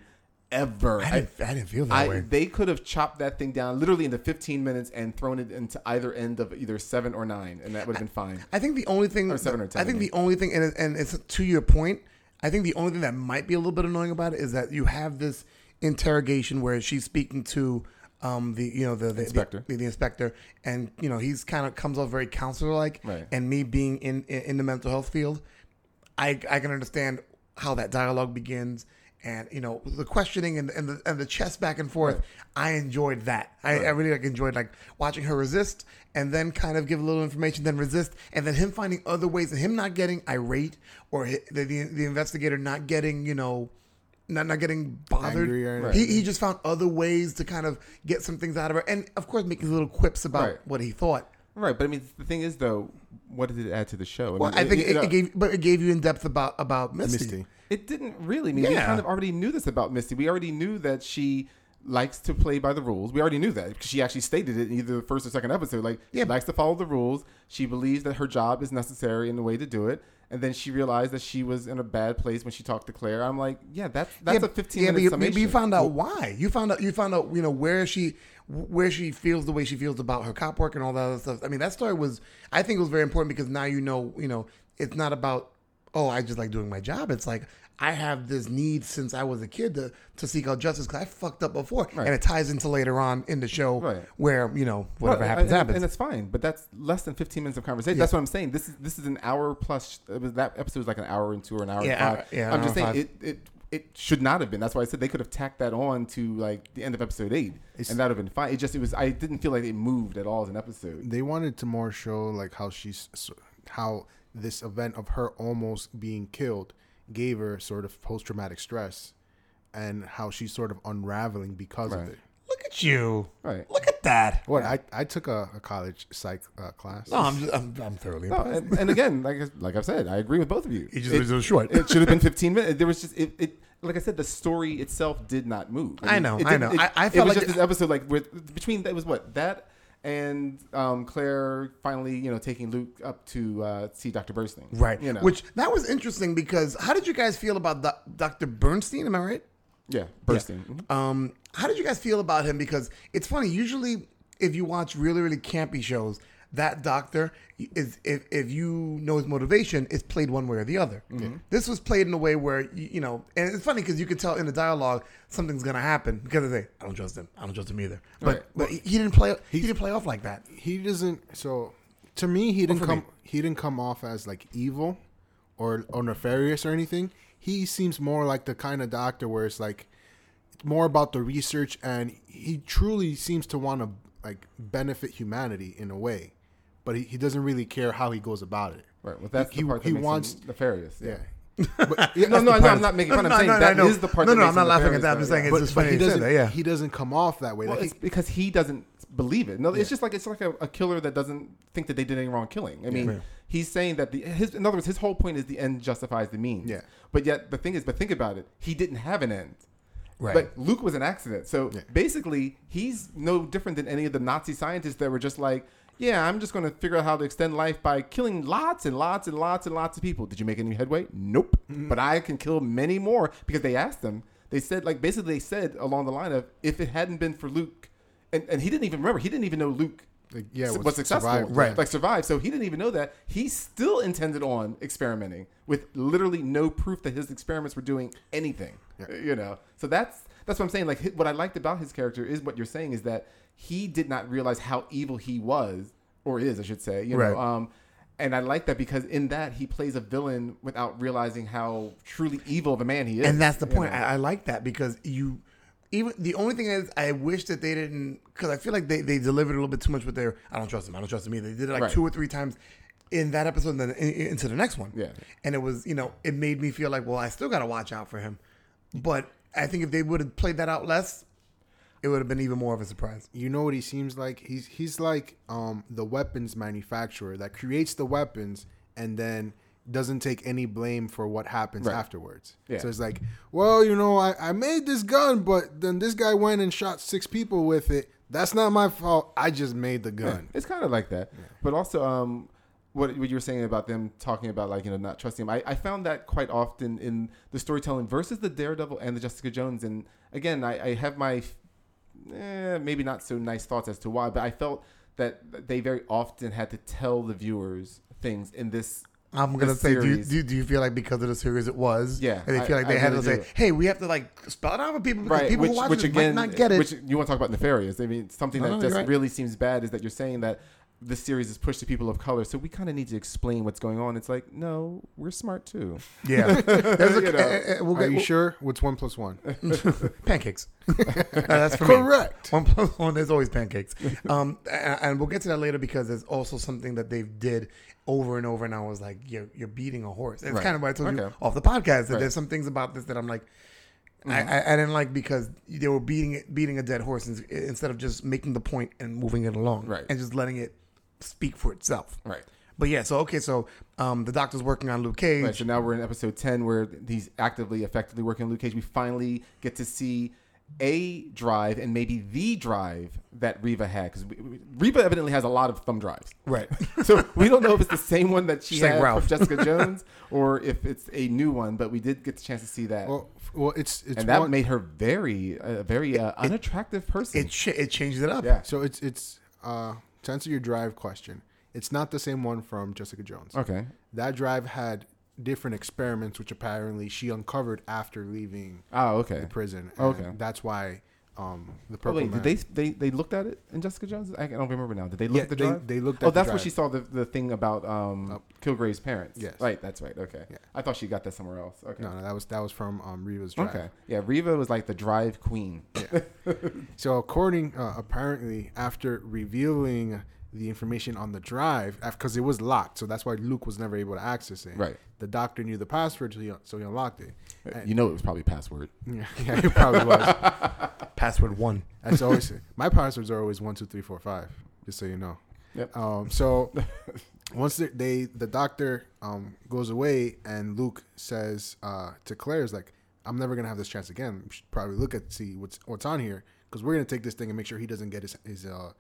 ever. I didn't, I, didn't feel that I, way. they could have chopped that thing down literally into 15 minutes and thrown it into either end of either seven or nine, and that would have been fine. I think the only thing, Or seven or ten, I think I the only thing, and, it- and it's to your point. I think the only thing that might be a little bit annoying about it is that you have this interrogation where she's speaking to um, the you know the the Inspector. the, the inspector, and you know he's kind of comes off very counselor like, Right. and me being in, in the mental health field, I I can understand how that dialogue begins. And you know the questioning and, and the and the chess back and forth, I enjoyed that. I, I really like enjoyed like watching her resist and then kind of give a little information, then resist, and then him finding other ways and him not getting irate or the the, the investigator not getting you know not not getting bothered. Or He he just found other ways to kind of get some things out of her, and of course making little quips about Right. what he thought. Right, but I mean, the thing is, though, what did it add to the show? Well, mean, I think you it, know, it gave, but it gave you in depth about about Misty. Misty. It didn't really. I mean, we kind of already knew this about Misty. We already knew that she likes to play by the rules. We already knew that because she actually stated it in either the first or second episode. Like, Yeah. she likes to follow the rules. She believes that her job is necessary in a way to do it. And then she realized that she was in a bad place when she talked to Claire. I'm like, yeah, that's that's yeah, a 15 yeah, minute but you, summation. but you found out why. You found out. You found out. You know where she where she feels the way she feels about her cop work and all that other stuff. I mean, that story was. I think it was very important because now you know. You know, it's not about. Oh, I just like doing my job. It's like I have this need since I was a kid to to seek out justice because I fucked up before, Right. and it ties into later on in the show Right. where you know whatever Well, happens and, happens. and it's fine. But that's less than 15 minutes of conversation. Yeah. That's what I'm saying. This is this is an hour plus. It was, that episode was like an hour and two or an hour. Yeah, and five. hour- yeah, I'm just saying and it, it it should not have been. That's why I said they could have tacked that on to like the end of episode eight, It's- and that would have been fine. It just it was. I didn't feel like it moved at all as an episode. They wanted to more show like how she's how this event of her almost being killed gave her sort of post traumatic stress, and how she's sort of unraveling because Right. of it. Look at you. Right. Look at that. What I I took a, a college psych uh, class. No, I'm just, I'm, I'm thoroughly No, impressed. and, and again, like I- like I've said, I agree with both of you. He just it, was short. it should have been 15 minutes. There was just it. it like I said, the story itself did not move. I know, it I didn't- know. It, I- I it felt was like just it- this episode, like with between that was what that and um, Claire finally, you know, taking Luke up to uh, see Dr. Burstein. Right. You know. Which that was interesting because how did you guys feel about Doc- Dr. Burstein? Am I right? yeah, Burstein. Mhm. Um, how did you guys feel about him? Because it's funny. Usually, if you watch really really campy shows, that doctor is if if you know his motivation, is played one way or the other. Mm-hmm. This was played in a way where you, you know, and it's funny because you could tell in the dialogue something's gonna happen because they say, I don't trust him. I don't trust him either. But Right. but he didn't play. He didn't play off like that. he doesn't so to me he didn't oh, for come me. he didn't come off as like evil or, or nefarious or anything he seems more like the kind of doctor where it's like more about the research and he truly seems to want to like benefit humanity in a way but he, he doesn't really care how he goes about it Right. Well, that's he, the part that he makes wants him nefarious. yeah <laughs> But, no, no, no, I'm not making fun. I'm saying that is the part. No, that no, makes I'm not laughing at nefarious, that. I'm though, just yeah. saying it's but, just but funny he doesn't that, yeah. he doesn't come off that way Well, like it's because he doesn't believe it. No, it's just like it's like a, a killer that doesn't think that they did anything wrong killing. I mean, Yeah. he's saying that the his in other words, his whole point is the end justifies the means. Yeah. But yet the thing is, but think about it, he didn't have an end. Right. But Luke was an accident. So Yeah. basically, he's no different than any of the Nazi scientists that were just like, yeah, I'm just going to figure out how to extend life by killing lots and lots and lots and lots of people. Did you make any headway? Nope. Mm-hmm. But I can kill many more because they asked them. They said, like, basically, they said along the line of, if it hadn't been for Luke, and, and he didn't even remember, he didn't even know Luke Like, yeah, was was successful, survived, Right. Like survived. So he didn't even know that. He still intended on experimenting with literally no proof that his experiments were doing anything. Yeah. You know. So that's that's what I'm saying. Like what I liked about his character is what you're saying is that he did not realize how evil he was or is, I should say. You Right. know. Um, and I like that because in that he plays a villain without realizing how truly evil of a man he is. And that's the point. I, I like that because you, even the only thing is, I wish that they didn't, because I feel like they, they delivered a little bit too much with their, I don't trust him, I don't trust him either. They did it like Right. two or three times in that episode and then in, in- into the next one. Yeah. And it was, you know, it made me feel like, well, I still got to watch out for him. But I think if they would have played that out less, it would have been even more of a surprise. you know what he seems like? He's he's like um the weapons manufacturer that creates the weapons and then doesn't take any blame for what happens Right. afterwards. Yeah. So it's like, well, you know, I, I made this gun, but then this guy went and shot six people with it. That's not my fault. I just made the Yeah, gun. it's kind of like that. But also, um, what, what you were saying about them talking about, like, you know, not trusting him, I, I found that quite often in the storytelling versus the Daredevil and the Jessica Jones. And again, I, I have my eh, maybe not so nice thoughts as to why, but I felt that they very often had to tell the viewers things in this I'm gonna say, do you, do, do you feel like because of the series it was? Yeah, And they feel like I they had really to do. say, hey, we have to like spell it out for people because right, people which, who watch which it again, might not get it. which you want to talk about nefarious. I mean, something No, that no, just right. really seems bad is that you're saying that this series is pushed to people of color, so we kind of need to explain what's going on. It's like, no, we're smart too. yeah. <laughs> A, You know. eh, eh, we'll Are get- you we'll- sure? What's one plus one? <laughs> pancakes. <laughs> Uh, that's for me. Correct. One plus one is always pancakes. Um, and, and we'll get to that later because there's also something that they did over and over, and I was like, "You're you're beating a horse." It's Right. kind of what I told you off the podcast. That Right. Mm-hmm. there's some things about this that I'm like, I, I, I didn't like because they were beating beating a dead horse instead of just making the point and moving it along, Right. and just letting it speak for itself. Right. But yeah, so okay, so um, the doctor's working on Luke Cage. Right. So now we're in episode ten, where he's actively, effectively working on Luke Cage. We finally get to see a drive and maybe the drive that Reva had because Reva evidently has a lot of thumb drives. Right. <laughs> So we don't know if it's the same one that she She's like had Ralph. from Jessica <laughs> Jones or if it's a new one. But we did get the chance to see that, Well, well, it's it's and that one, made her very, a very uh, unattractive person. it ch- it changed it up. yeah. so it's it's uh to answer your drive question. It's not the same one from Jessica Jones. Okay. That drive had different experiments, which apparently she uncovered after leaving Oh, okay. the prison. And okay. That's why um, the Oh, wait, did they, they they looked at it in Jessica Jones? I don't remember now. Did they look Yeah, at the they- drive? they looked Oh, that's where she saw the, the thing about um, Oh. Kilgrave's parents. Yes. Right. That's right. Okay. Yeah. I thought she got that somewhere else. Okay. No, no, that was that was from um, Reva's drive. Okay. Yeah. Riva was like the drive queen. Yeah. <laughs> So according, uh, apparently, after revealing the information on the drive, because it was locked, so that's why Luke was never able to access it. Right. The doctor knew the password, so he, so he unlocked it. And- you know it was probably password. <laughs> yeah, yeah, it probably was. <laughs> Password one. That's always my passwords are always one two three four five. Just so you know. Yep. Um. So <laughs> once they, they the doctor um goes away and Luke says uh to Claire's like I'm never gonna have this chance again. We should probably look at see what's what's on here because we're gonna take this thing and make sure he doesn't get his his uh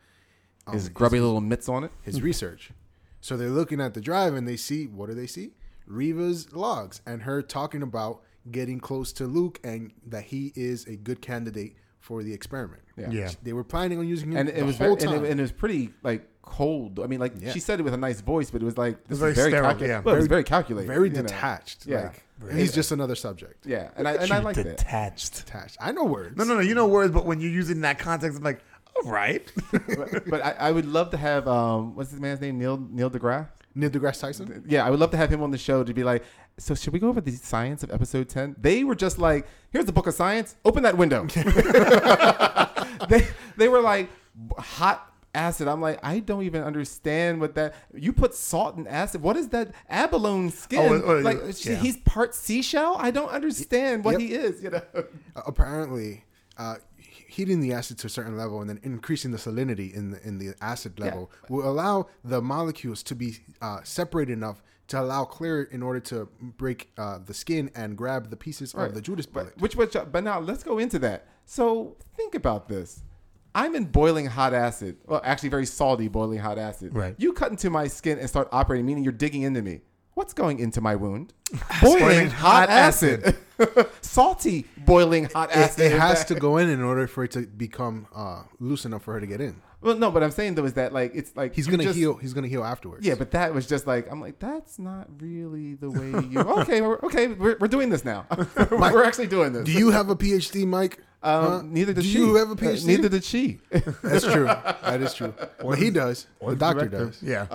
um, His grubby little mitts on it. his research. So they're looking at the drive and they see what do they see? Reva's logs and her talking about getting close to Luke and that he is a good candidate for the experiment. Yeah. Yeah. They were planning on using him And it the was whole very, and, time. it, and it was pretty like cold. I mean, like Yeah. she said it with a nice voice, but it was like this very is very, sterile, calculated. yeah. Well, it was Very- very calculated. very you know. detached. Yeah. Like he's just another subject. Yeah, and I and I like that. detached. Detached. I know words. No, no, no. You know words, but when you're using that context, I'm like, all right. <laughs> but but I, I would love to have um what's this man's name Neil Neil deGrasse. Neil deGrasse Tyson. Yeah, I would love to have him on the show to be like, so should we go over the science of episode 10? They were just like, here's the book of science, open that window. <laughs> <laughs> they, they were like, hot acid. I'm like, I don't even understand what that, you put salt and acid. What is that abalone skin? Oh, uh, like, yeah. he's part seashell? I don't understand what Yep. he is, you know? Uh, apparently, uh, heating the acid to a certain level and then increasing the salinity in the, in the acid level will allow the molecules to be uh, separated enough to allow Claire in order to break uh, the skin and grab the pieces Right. of the Judas bullet. Which, which, but now let's go into that. So think about this. I'm in boiling hot acid. Well, actually, very salty boiling hot acid. Right. You cut into my skin and start operating, meaning you're digging into me. What's going into my wound? <laughs> Boiling Boiling hot hot acid. <laughs> <laughs> Salty boiling hot It, acid. it has to go in in order for it to become uh, loose enough for her to get in. Well, no, but I'm saying though is that like it's like He's gonna just- heal. He's gonna heal afterwards. Yeah, but that was just like I'm like that's not really the way you. okay, we're, okay, we're, we're doing this now. <laughs> we're, we're actually doing this. Do you have a PhD, Mike? Um, Huh? Neither did Do she. you have a Uh, PhD? neither did she. <laughs> That's true. That is true. Well, he does. The doctor does. Yeah.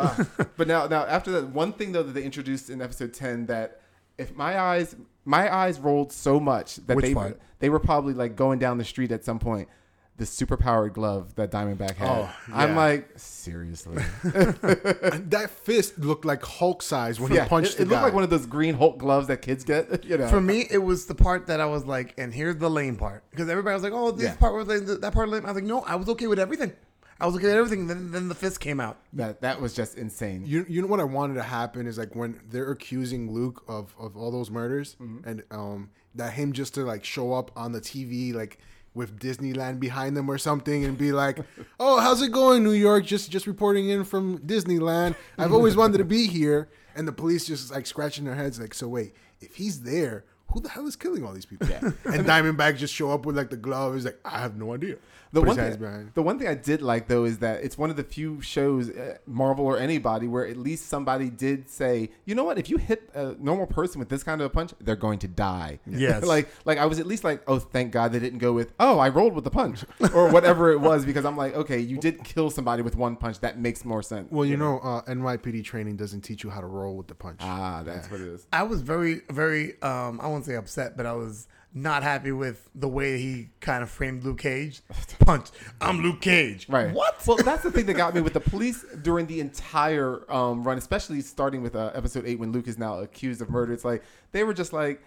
but now, now after that, one thing though that they introduced in episode ten that if my eyes, my eyes rolled so much that Which they part? they were probably like going down the street at some point. The superpowered glove that Diamondback had. Oh, I'm like, seriously. <laughs> And that fist looked like Hulk size when yeah, he punched it, the it looked guy. like one of those green Hulk gloves that kids get. <laughs> You know, For me, it was the part that I was like, and here's the lame part. Because everybody was like, oh, this Yeah. part was lame, that part was lame. I was like, no, I was okay with everything. I was okay at everything. Then, then the fist came out. that that was just insane. You you know what I wanted to happen is like when they're accusing Luke of of all those murders Mm-hmm. and um that him just to like show up on the TV like with Disneyland behind them or something and be like, <laughs> "Oh, how's it going, New York? Just just reporting in from Disneyland. I've always wanted to be here." And the police just like scratching their heads like, "So wait, if he's there, who the hell is killing all these people? <laughs> and Diamondback just show up with like the glove. He's like, I have no idea. The one, thing, behind. the one thing I did like though is that it's one of the few shows, uh, Marvel or anybody, where at least somebody did say, you know what, if you hit a normal person with this kind of a punch, they're going to die. <laughs> Yes. like like I was at least like, oh, thank God they didn't go with, oh, I rolled with the punch <laughs> or whatever it was because I'm like, okay, you did kill somebody with one punch. That makes more sense. Well, you know, uh, NYPD training doesn't teach you how to roll with the punch. ah, that's what it is. I was very, very, um, I won't say upset, but I was not happy with the way he kind of framed Luke Cage. <laughs> <laughs> Punch. I'm Luke Cage. Right. What? Well, that's the thing that got me with the <laughs> police during the entire um, run, especially starting with uh, episode eight when Luke is now accused of murder. It's like they were just like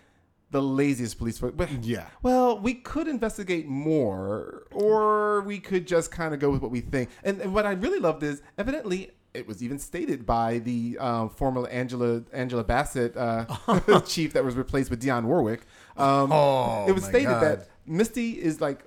the laziest police. But, but Yeah. Well, we could investigate more, or we could just kind of go with what we think. And, and what I really loved is evidently. It was even stated by the um, former Angela Angela Bassett uh, chief that was replaced with Dionne Warwick. Um, Oh, it was stated God. that Misty is like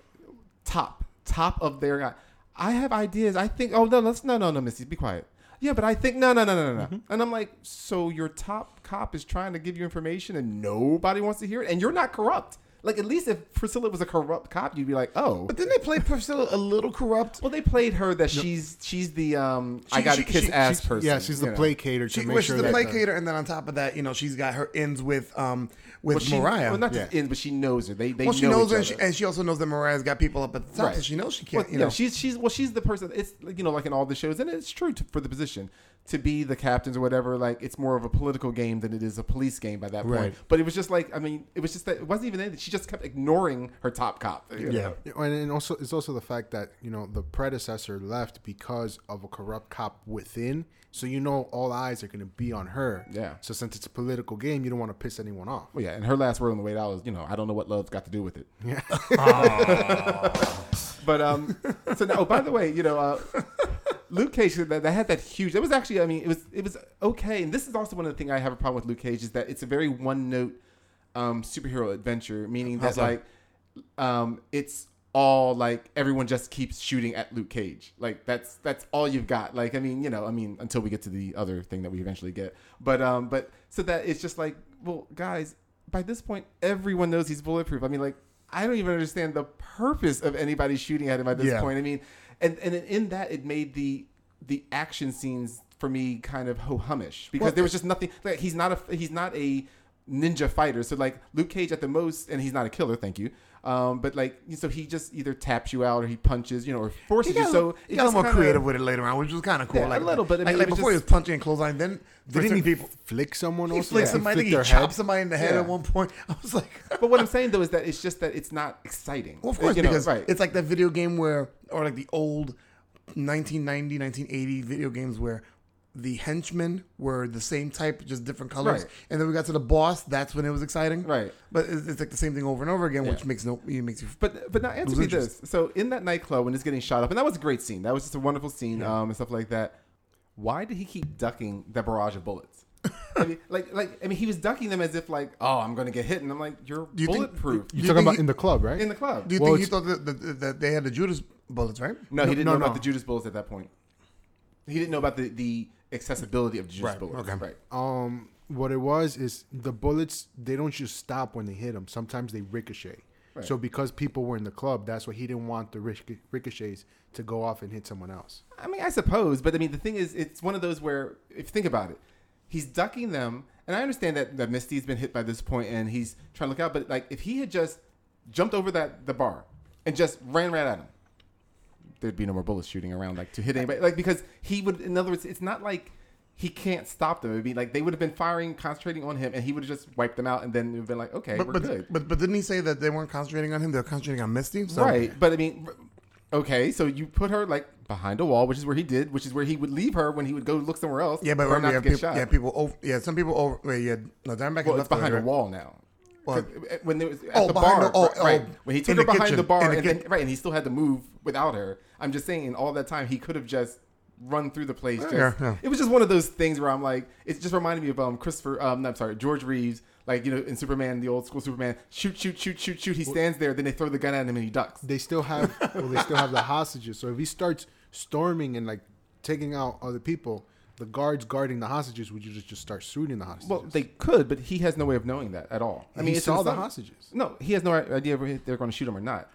top, top of their guy. I have ideas. I think. Oh no, let's no, no, no, Misty, be quiet. Yeah, but I think no, no, no, no, no. Mm-hmm. no. And I'm like, so your top cop is trying to give you information and nobody wants to hear it, and you're not corrupt. Like at least if Priscilla was a corrupt cop, you'd be like, oh. But didn't they play Priscilla a little corrupt? well, they played her that she's she's the um I She- got to she- kiss she- ass she- person. yeah, she's the you know. placater to She, make well, sure she's the that the- placator, and then on top of that, you know, she's got her ends with um with Well, she, Mariah. Well, not just Yeah. in, but she knows her. They they well, she know knows each her, and she, other. and she also knows that Mariah's got people up at the top, Right. so she knows she can't. Well, you yeah, know, she's she's well, she's the person. It's like, you know, like in all the shows, and it's true to, for the position to be the captains or whatever. Like it's more of a political game than it is a police game by that point. Right. But it was just like, I mean, it was just that it wasn't even that she just kept ignoring her top cop. you Yeah. know? Yeah, And and also, it's also the fact that you know the predecessor left because of a corrupt cop within. So you know all eyes are going to be on her. Yeah. So since it's a political game, you don't want to piss anyone off. Well, yeah, and her last word on the way out was, you know, I don't know what love's got to do with it. Yeah. <laughs> <laughs> But um, so now, oh, by the way, you know, uh, Luke Cage that, that had that huge. It was actually, I mean, it was it was okay. And this is also one of the things I have a problem with Luke Cage is that it's a very one note um, superhero adventure, meaning that like um, it's all like everyone just keeps shooting at Luke Cage. Like that's that's all you've got. Like I mean, you know, I mean, until we get to the other thing that we eventually get. But um, but so that it's just like, well, guys, by this point, everyone knows he's bulletproof. I mean, like I don't even understand the purpose of anybody shooting at him at this Yeah. point. I mean, and and in that it made the the action scenes for me kind of ho humish because Well, there was just nothing. Like he's not a he's not a ninja fighter. So like Luke Cage at the most, and he's not a killer. Thank you. Um, but like so he just either taps you out or he punches, you know, or forces got, you. So he got a little more creative with it later on, which was kind of cool. Yeah, a little bit. I Like, mean, like was before just- he was punching and clothesline, then Didn't he people, flick someone he also? flicked Yeah. somebody. I think he chopped somebody in the head Yeah. at one point. <laughs> I was like, But what I'm <laughs> saying though is that it's just that it's not exciting. Well, of course, You know, because right. it's like that video game where, or like the old 1990, 1980 video games where the henchmen were the same type, just different colors. Right. And then we got to the boss. That's when it was exciting. Right. But it's, it's like the same thing over and over again, which makes no, it makes you. But but now answer me interest. this. So in that nightclub when it's getting shot up, and that was a great scene. That was just a wonderful scene, um, and stuff like that. Why did he keep ducking that barrage of bullets? I mean, like like I mean, he was ducking them as if like, oh, I'm gonna get hit, and I'm like, you're you bulletproof Do You're you talking about he- in the club, right? in the club. Do you Well, think he thought that, that, that they had the Judas bullets, right? no, he didn't no, know about the Judas bullets at that point. He didn't know about the the accessibility of Judas Right, bullets. okay. Right. um, what it was is the bullets. They don't just stop when they hit them. Sometimes they ricochet. Right. So because people were in the club, that's why he didn't want the ric- ricochets to go off and hit someone else. I mean, I suppose, but I mean, the thing is, it's one of those where, if you think about it, he's ducking them, and I understand that that Misty's been hit by this point, and he's trying to look out. But like, if he had just jumped over that the bar and just ran right at him, there'd be no more bullets shooting around, like to hit anybody. Like because he would, in other words, it's not like he can't stop them. It'd be like they would have been firing, concentrating on him, and he would have just wiped them out, and then been like, okay, But we're but, good. but but didn't he say that they weren't concentrating on him? They were concentrating on Misty. So Right, but I mean, okay, so you put her like behind a wall, which is where he did, which is where he would leave her when he would go look somewhere else. Yeah, but remember, not yeah, to get people, shot. yeah, people over, yeah, some people over. Wait, yeah, no, Diamondback well, is it's behind a wall now. Uh, when there was at Oh, the bar, the- oh, right, oh, when he took the her behind kitchen, the bar, the and then, right, and he still had to move without her. I'm just saying, in all that time, he could have just run through the place. Just, Yeah, yeah. It was just one of those things where I'm like, it just reminded me of um Christopher, um, I'm sorry, George Reeves, like you know in Superman, the old school Superman, shoot, shoot, shoot, shoot, shoot. He stands there, then they throw the gun at him and he ducks. They still have well, they still have the <laughs> hostages. So if he starts storming and like taking out other people, the guards guarding the hostages would you just just start shooting the hostages? Well, they could, but he has no way of knowing that at all. I mean, it's saw in the hostages. No, he has no idea if they're going to shoot him or not.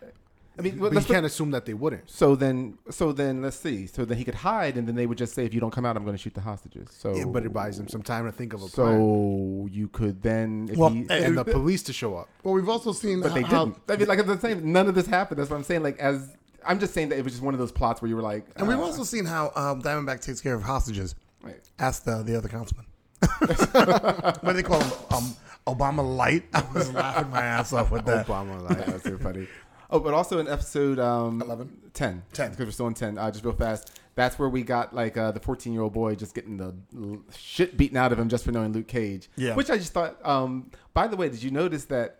I mean, but let's you can't assume that they wouldn't. so then, so then, let's see. So then he could hide, and then they would just say, "If you don't come out, I'm going to shoot the hostages." So, Yeah, but it buys them some time to think of a plan. so you could then, if Well, he, and- And the police to show up. Well, we've also seen but they how, didn't. I mean, like I'm saying, none of this happened. That's what I'm saying. Like as I'm just saying that it was just one of those plots where you were like, and we've uh, also seen how um, Diamondback takes care of hostages. Right. Ask the the other councilman. <laughs> what do they call him? Um, Obama Light. <laughs> I was laughing my ass off with that. Obama, like, That's so funny. Oh, but also in episode um, 11? 10. 10. Because we're still in 10. Uh, just real fast. That's where we got like uh, the 14 year old boy just getting the l- shit beaten out of him just for knowing Luke Cage. Yeah. Which I just thought, um, by the way, did you notice that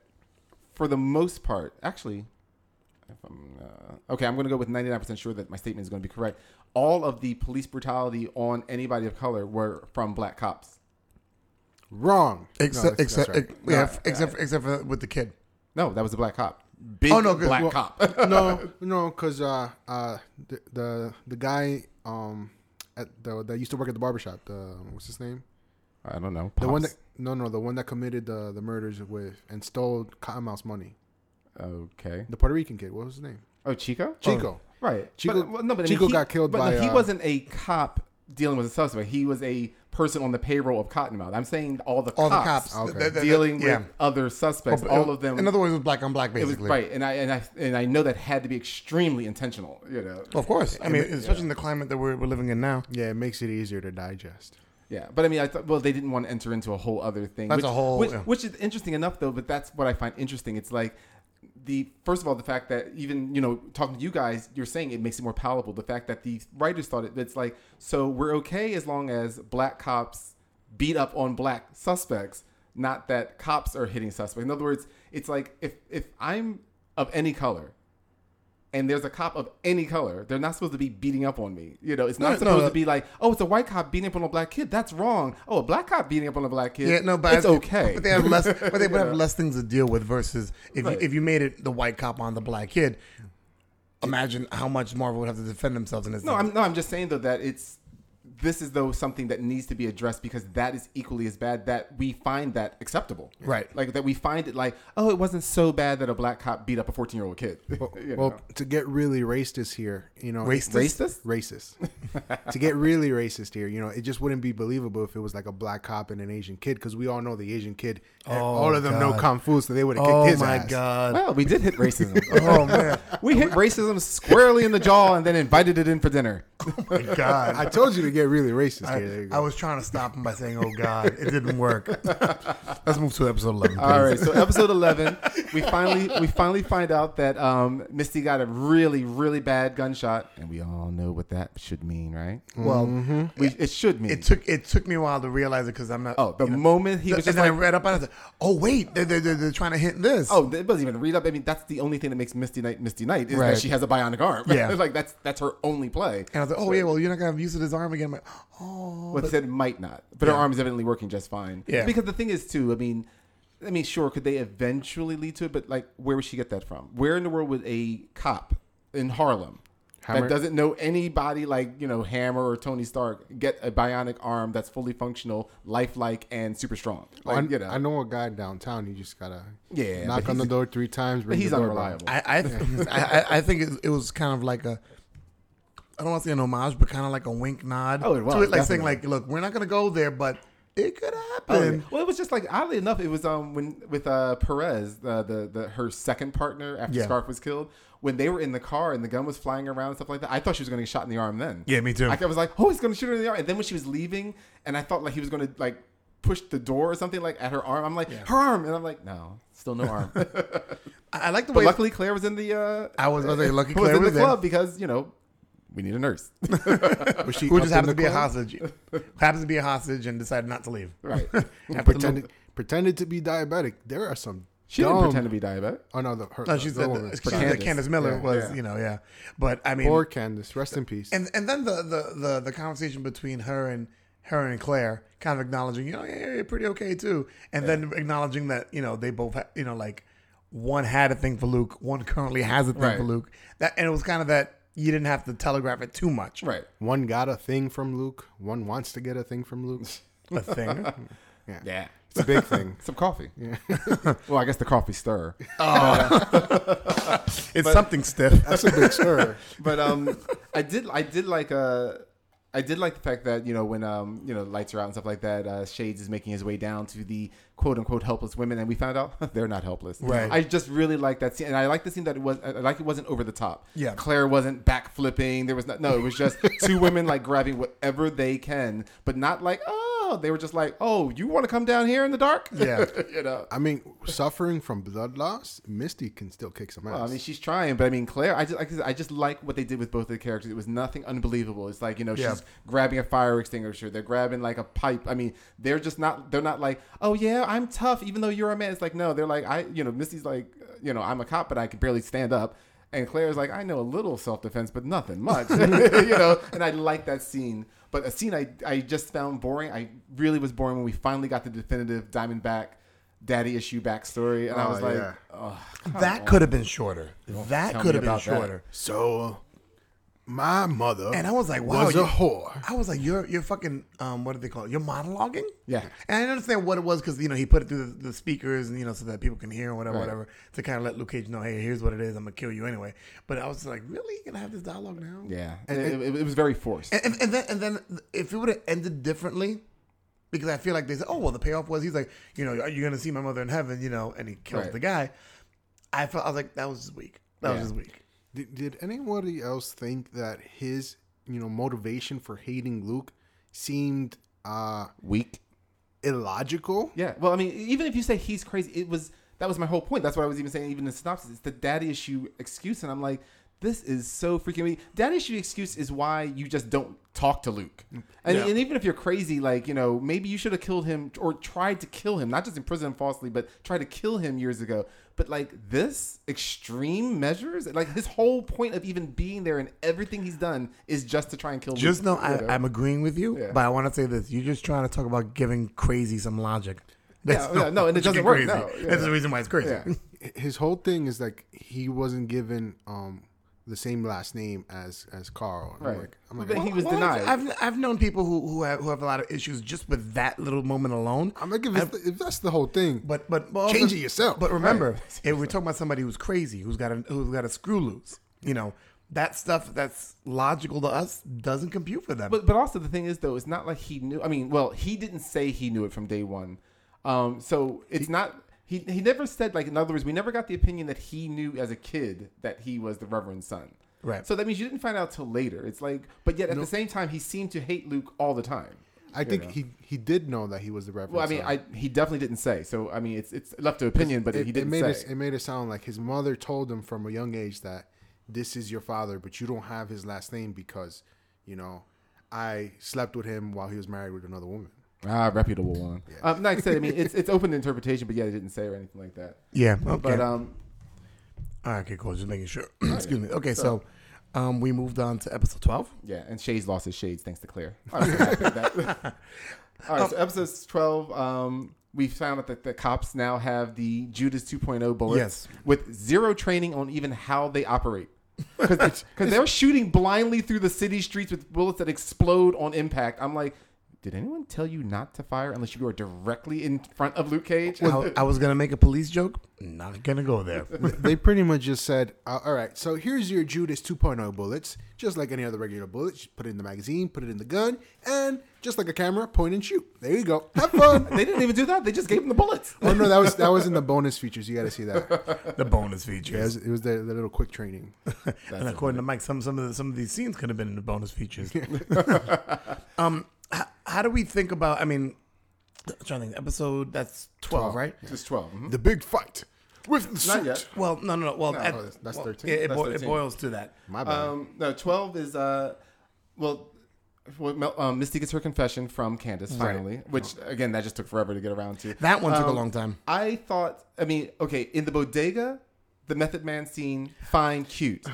for the most part, actually, if I'm, uh, okay, I'm going to go with 99% sure that my statement is going to be correct. All of the police brutality on anybody of color were from black cops. wrong. Except, that's- that's except, right. yeah, No, except, for, except for with the kid. No, that was a black cop. Big Oh, no, 'cause- black well- cop. <laughs> no, no, <laughs> because uh, uh, the, the the guy um at the that used to work at the barbershop. The what's his name? I don't know. The one that no, no, the one that committed the the murders with and stole Cottonmouth's money. Okay. The Puerto Rican kid. What was his name? Oh, Chico? Chico. Right. Chico- but, well, no, but I mean, Chico he- got killed but by, no, he uh, wasn't a cop dealing with a suspect. He was a person on the payroll of Cottonmouth. I'm saying all the All cops, the cops. Okay. The- the- the- dealing yeah. with other suspects. Oh, all of them. In other words, it was black on black, it was basically. right, and I and I and I know that had to be extremely intentional. You know. Of course. I mean, especially in the climate that we're, we're living in now. Yeah, it makes it easier to digest. Yeah, but I mean, I thought well, they didn't want to enter into a whole other thing. That's which, a whole- which, yeah. which is interesting enough, though. But that's what I find interesting. It's like the first of all, the fact that even you know talking to you guys, you're saying it makes it more palatable. The fact that the writers thought it, it's like so we're okay as long as black cops beat up on black suspects, not that cops are hitting suspects. In other words, it's like if if I'm of any color and there's a cop of any color, they're not supposed to be beating up on me. You know, it's not No, supposed no. to be like, oh, it's a white cop beating up on a black kid. That's wrong. Oh, a black cop beating up on a black kid. Yeah, no, but it's I- okay. But <laughs> they have less. But they would have less things to deal with versus if Right. you if you made it the white cop on the black kid. Imagine how much Marvel would have to defend themselves in this. No, thing. I'm no, I'm just saying though that it's this is though something that needs to be addressed because that is equally as bad that we find that acceptable. Right. Like that we find it like, oh, it wasn't so bad that a black cop beat up a 14 year old kid. <laughs> Well, You well, to get really racist here, you know, Racist? Racist? racist. <laughs> to get really racist here, you know, it just wouldn't be believable if it was like a black cop and an Asian kid, because we all know the Asian kid, eh, oh, all of them know kung fu, so they would have kicked Oh his my ass. god! Well, we did hit racism. <laughs> Oh man! we hit racism squarely in the jaw and then invited it in for dinner. oh my god! I told you to get really racist I, here. I was trying to stop him by saying, "Oh God!" It didn't work. <laughs> Let's move to episode eleven. All right, so episode eleven, we finally we finally find out that um, Misty got a really really bad gunshot, and we all know what that should mean, right? Well, We, it should mean. it took it took me a while to realize it because I'm not. oh, the you know, moment he and was just then like, I read up on it. Said, oh wait, they're, they're, they're, they're trying to hit this. oh, it wasn't even read up. I mean, that's the only thing that makes Misty Knight Misty Knight is Right. that she has a bionic arm. Yeah. <laughs> like that's that's her only play. and I was like, oh yeah, well you're not gonna have use of his arm again. I'm like, oh, What said might not, but her arm is evidently working just fine. Yeah. Because the thing is, too, I mean, I mean, sure, could they eventually lead to it? But like, where would she get that from? Where in the world would a cop in Harlem Hammer- that doesn't know anybody like you know Hammer or Tony Stark get a bionic arm that's fully functional, lifelike, and super strong? Like, I, you know, I know a guy downtown. You just gotta Yeah, knock on the door three times. but he's the unreliable. I I, I, <laughs> I- I think it, it was kind of like a. I don't want to say an homage, but kind of like a wink nod Oh, it was, to it, like saying, like, "Look, we're not gonna go there, but it could Oh, happen." yeah. Well, it was just like oddly enough, it was um when with uh Perez, the the, the her second partner after Yeah. Scarfe was killed, when they were in the car and the gun was flying around and stuff like that. I thought she was going to get shot in the arm then. Yeah, me too. I was like, oh, he's going to shoot her in the arm, and then when she was leaving, and I thought like he was going to like push the door or something like at her arm. I'm like, her arm, and I'm like, no, still no arm. <laughs> I, I like the way luckily, Claire was in the. uh I was gonna say, lucky was Claire in the was club because you know we need a nurse. <laughs> Was she who just happens to be a club? hostage. happens to be a hostage and decided not to leave. right. <laughs> After Pretended, pretended to be diabetic. There are some. She didn't pretend to be diabetic. Oh no, the, her, No, the- she the said woman. that, she For said Candace. Candace Miller Yeah, was, yeah. you know, yeah. But I mean, Poor Candace, rest in peace. and and then the, the the the conversation between her and her and Claire, kind of acknowledging, you know, yeah, you're pretty okay too, and then acknowledging that you know they both, ha- you know, like one had a thing for Luke, one currently has a thing Right. for Luke. That and it was kind of that you didn't have to telegraph it too much. Right. One got a thing from Luke. One wants to get a thing from Luke. <laughs> A thing. <laughs> Yeah, Yeah. it's a big thing. <laughs> Some coffee. Yeah. well, I guess the coffee stir. It's something stiff. That's a big stir. but um, I did I did like uh, I did like the fact that you know when um you know lights are out and stuff like that, uh, Shades is making his way down to the quote unquote helpless women, and we found out <laughs> they're not helpless. Right. I just really like that scene, and I like the scene that it was I like it wasn't over the top. Yeah. Claire wasn't back flipping. There was no no. It was just <laughs> two women like grabbing whatever they can, but not like oh Oh, they were just like oh you want to come down here in the dark Yeah. <laughs> you know. I mean, suffering from blood loss, Misty can still kick some ass. Well, I mean, she's trying, but I mean, Claire, I just, like I just like what they did with both of the characters. It was nothing unbelievable. It's like you know, Yeah. she's grabbing a fire extinguisher. They're grabbing like a pipe. I mean, they're just not. They're not like, oh yeah, I'm tough, even though you're a man. It's like no, they're like I, you know, Misty's like, you know, I'm a cop, but I can barely stand up. And Claire's like, I know a little self defense, but nothing much, <laughs> <laughs> you know. And I like that scene, but a scene I, I just found boring. I really was boring when we finally got the definitive Diamondback daddy issue backstory, and I Oh, was like, yeah. oh, That could have been shorter. That could have been about that. shorter. so, my mother And I was like, wow, was a whore. I was like, you're you're fucking um, what do they call it? You're monologuing. Yeah. And I understand what it was because you know he put it through the, the speakers and you know so that people can hear or whatever, Right. whatever, to kind of let Luke Cage know, hey, here's what it is. I'm gonna kill you anyway. But I was like, really, you're gonna have this dialogue now? Yeah, it, it, it was very forced. And, and, and then and then if it would have ended differently, because I feel like they said, oh well, the payoff was he's like, you know, are you gonna see my mother in heaven? You know, and he kills Right. the guy. I felt I was like, that was just weak. That was just weak. Did, did anybody else think that his, you know, motivation for hating Luke seemed uh Weak. illogical? Yeah. Well, I mean, even if you say he's crazy, it was that was my whole point. That's what I was even saying. Even in the synopsis, it's the daddy issue excuse, and I'm like, this is so freaking me. Daddy issue excuse is why you just don't talk to Luke. And, Yeah. and even if you're crazy, like you know, maybe you should have killed him or tried to kill him, not just imprison him falsely, but try to kill him years ago. But like this extreme measures, like his whole point of even being there and everything he's done is just to try and kill. Just know Luke, I, you know? I'm agreeing with you, Yeah. but I want to say this: you're just trying to talk about giving crazy some logic. Yeah, yeah, no, and it <laughs> doesn't work, Crazy. no, yeah. That's the reason why it's crazy. Yeah. <laughs> His whole thing is like he wasn't given um the same last name as as Carl. I'm Right. like, I'm like, But he was Well, denied. I've, I've I've known people who who have, who have a lot of issues just with that little moment alone. I'm like, if, it's, if that's the whole thing, But but, but Change it yourself. But remember, if we're talking about somebody who's crazy, who's got a who's got a screw loose, you know, that stuff that's logical to us doesn't compute for them. But but also the thing is though, it's not like he knew. I mean, well, he didn't say he knew it from day one. Um, so it's not. He he never said like in other words, we never got the opinion that he knew as a kid that he was the Reverend's son. Right. So that means you didn't find out till later. It's like, but yet at the same time, he seemed to hate Luke all the time. I think know. he he did know that he was the Reverend. Well, I mean, son. I he definitely didn't say. So I mean, it's it's left to opinion, but it, he didn't made say. it, it made it sound like his mother told him from a young age that this is your father, but you don't have his last name because you know I slept with him while he was married with another woman. Ah, reputable one. Um, like I said, I mean, it's it's open to interpretation, but yeah, they didn't say or anything like that. yeah, okay. But um, All right, okay, cool. Just making sure. <clears throat> Excuse me. Okay, so um, we moved on to episode twelve. Yeah, and Shades lost his shades thanks to Claire. I was so happy with that. All right, so <laughs> episode 12, um, we found out that the cops now have the Judas 2.0 bullets Yes. with zero training on even how they operate. <laughs> Because they're shooting blindly through the city streets with bullets that explode on impact. I'm like, did anyone tell you not to fire unless you were directly in front of Luke Cage? I, I was gonna make a police joke. Not gonna go there. <laughs> <laughs> they pretty much just said, uh, "All right, so here's your Judas 2.0 bullets, just like any other regular bullets. Just put it in the magazine, put it in the gun, and just like a camera, point and shoot. There you go. Have fun." <laughs> they didn't even do that. They just gave him the bullets. oh no, that was that was in the bonus features. You got to see that. the bonus Yeah, it features. was, it was the, the little quick training. and according to Mike, some some of the, some of these scenes could have been in the bonus features. um, h- how do we think about? I mean, I'm trying to think. Episode that's twelve, right? Just 12. mhm. The big fight with the Not suit. yet. Well, no, no, no. Well, at- that's- that's well, 13. It, it, That's boi- it 13. boils to that. My bad. Um, no, twelve is uh, well, well, Mel- um, Misty gets her confession from Candace finally, which again that just took forever to get around to. That one took a Um, long time. I thought, I mean, okay, in the bodega, the Method Man scene, fine, cute.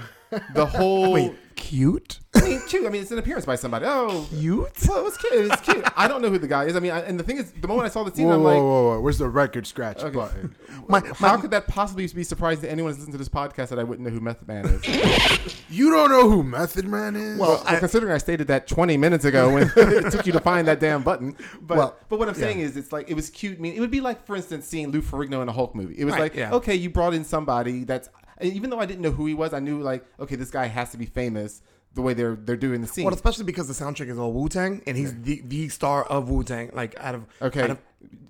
The <laughs> whole Wait, cute? I mean, cute. I mean, it's an appearance by somebody. Oh, Cute? Well, it was cute. It was cute. I don't know who the guy is. I mean, I, and the thing is, the moment I saw the scene, Whoa, I'm like, whoa, whoa! whoa, Where's the record scratch Okay. button? <laughs> My, how my, could that possibly be surprising to anyone who's listening to this podcast that I wouldn't know who Method Man is? <laughs> You don't know who Method Man is? Well, well, considering I stated that 20 minutes ago when <laughs> it took you to find that damn button. But Well, but what I'm saying is, it's like it was cute. I mean, it would be like, for instance, seeing Lou Ferrigno in a Hulk movie. It was Right, like, yeah. okay, you brought in somebody that's even though I didn't know who he was, I knew like, okay, this guy has to be famous the way they're they're doing the scene. well, especially because the soundtrack is all Wu Tang, and he's the, the star of Wu Tang. Like out of Okay. out of-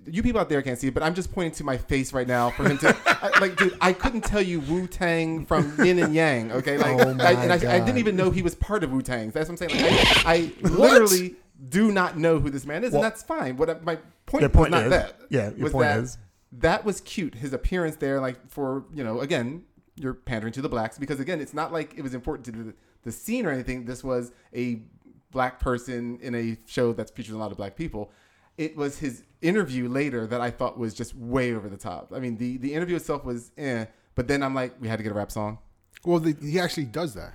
you people out there can't see it, but I'm just pointing to my face right now for him to <laughs> I, like, dude. I couldn't tell you Wu Tang from Yin and Yang. Okay, like, Oh my I, and I, I didn't even know he was part of Wu Tang. That's what I'm saying. Like, I, I <laughs> literally do not know who this man is, Well- and that's fine. What my point, Your point not is- that. yeah, your was point that is- that was cute. His appearance there, like for you know, again, you're pandering to the blacks because again, it's not like it was important to the, the scene or anything. This was a black person in a show that's featuring a lot of black people. It was his interview later that I thought was just way over the top. I mean, the the interview itself was eh, but then I'm like, we had to get a rap song. well, the, he actually does that.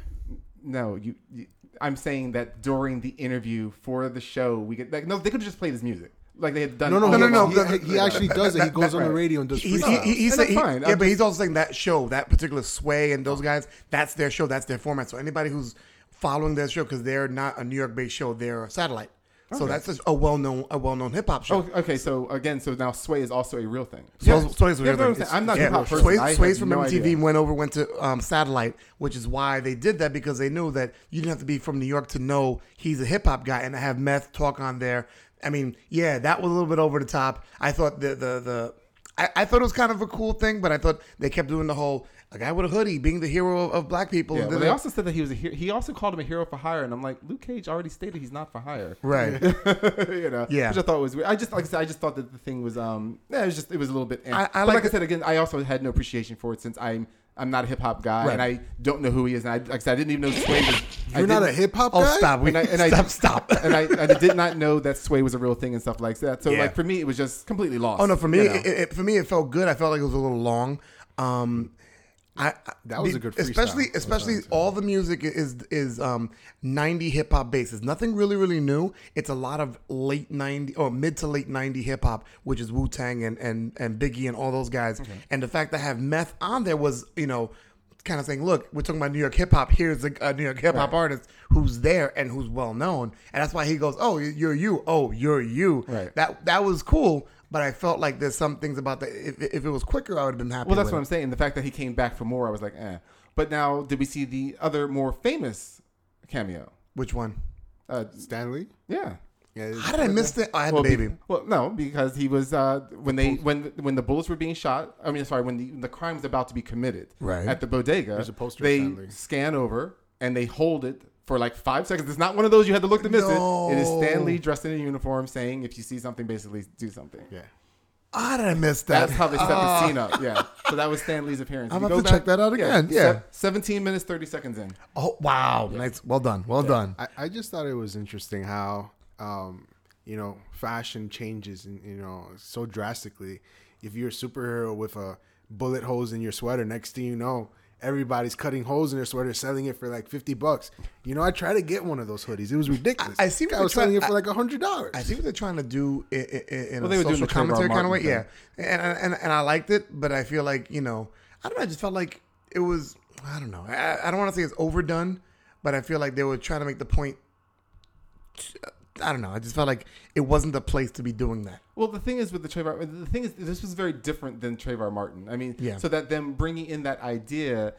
No, you, you. I'm saying that during the interview for the show, we get like no, they could just play his music like they had done. No, no, no, no, no, He, he actually does it. He goes on the radio and does He's, freestyle. he, he, he's saying, fine. yeah, I'm but he's also saying that show, that particular Sway and those guys, that's their show, that's their format. So anybody who's following their show, because they're not a New York based show, they're a satellite. So that's just a well known a well known hip hop show. Oh, okay. So again, so now Sway is also a real thing. So Yeah. Sway's Yeah, no, I'm, saying, I'm not a hip hop. Sway, I Sway's from no MTV idea. went over, went to um, satellite, which is why they did that because they knew that you didn't have to be from New York to know he's a hip hop guy and to have Meth talk on there. I mean, yeah, that was a little bit over the top. I thought the the the I, I thought it was kind of a cool thing, but I thought they kept doing the whole a guy with a hoodie being the hero of, of black people. Yeah, And but they also said that he was a hero. He also called him a hero for hire, and I'm like, Luke Cage already stated he's not for hire. right. <laughs> you know, Yeah. which I thought was weird. I just like I said, I just thought that the thing was um, yeah, it was just it was a little bit. eh. I- I like like I said again, I also had no appreciation for it since I'm I'm not a hip hop guy, Right. and I don't know who he is, and I like I said, I didn't even know Sway was. You're not a hip hop Oh, guy. stop! We, And I, <laughs> and I stop! Stop! <laughs> and I, I did not know that Sway was a real thing and stuff like that. So Yeah. like for me, it was just completely lost. Oh no, for me, you know? it, it, for me, it felt good. I felt like it was a little long. Um, I, I- That was a good freestyle. especially especially what I'm saying. all the music is is um 90 hip hop bases. Nothing really really new. It's a lot of late 90 or mid to late 90 hip hop, which is Wu Tang and and and Biggie and all those guys. And the fact that I have Meth on there was you know. Kind of saying, look, we're talking about New York hip hop. Here's a, a New York hip hop artist who's there and who's well known, and that's why he goes, "Oh, you're you. Oh, you're you." Right. That that was cool, but I felt like there's some things about that. If, if it was quicker, I would have been happy. Well, that's with what it. I'm saying. The fact that he came back for more, I was like, eh. But now, did we see the other more famous cameo? Which one? Uh, Stan Lee. yeah. Yeah, How did I miss that? Oh, I had Well, the baby. be- well, no, because he was uh, when they when when the bullets were being shot. I mean, sorry, when the the crime was about to be committed Right. at the bodega. There's a poster They Stan Lee. scan over and they hold it for like five seconds. It's not one of those you had to look to miss it. It is Stan Lee dressed in a uniform saying, "If you see something, basically do something." yeah. I didn't miss that? That's how they set Ah. the scene up. Yeah. So that was Stan Lee's appearance. I'm If you gonna go check that out again. Yeah. se- 17 minutes, 30 seconds in. Oh wow! Nice. Well done. Well done. I, I just thought it was interesting how um, you know fashion changes and you know so drastically. If you're a superhero with a bullet holes in your sweater, next thing you know, everybody's cutting holes in their sweater, selling it for like fifty bucks. You know, I tried to get one of those hoodies. It was ridiculous. I- I see what Guy they're was selling trying- it for like a hundred dollars. I see what they're trying to do in, in, in Well, a they were doing social the commentary kind of way. Martin Yeah, and, and and I liked it, but I feel like you know, I don't know. I just felt like it was. I don't know. I, I don't want to say it's overdone, but I feel like they were trying to make the point. I don't know. I just felt like it wasn't the place to be doing that. Well, the thing is with the Trayvon, the thing is this was very different than Trayvon Martin. I mean, Yeah. so that them bringing in that idea,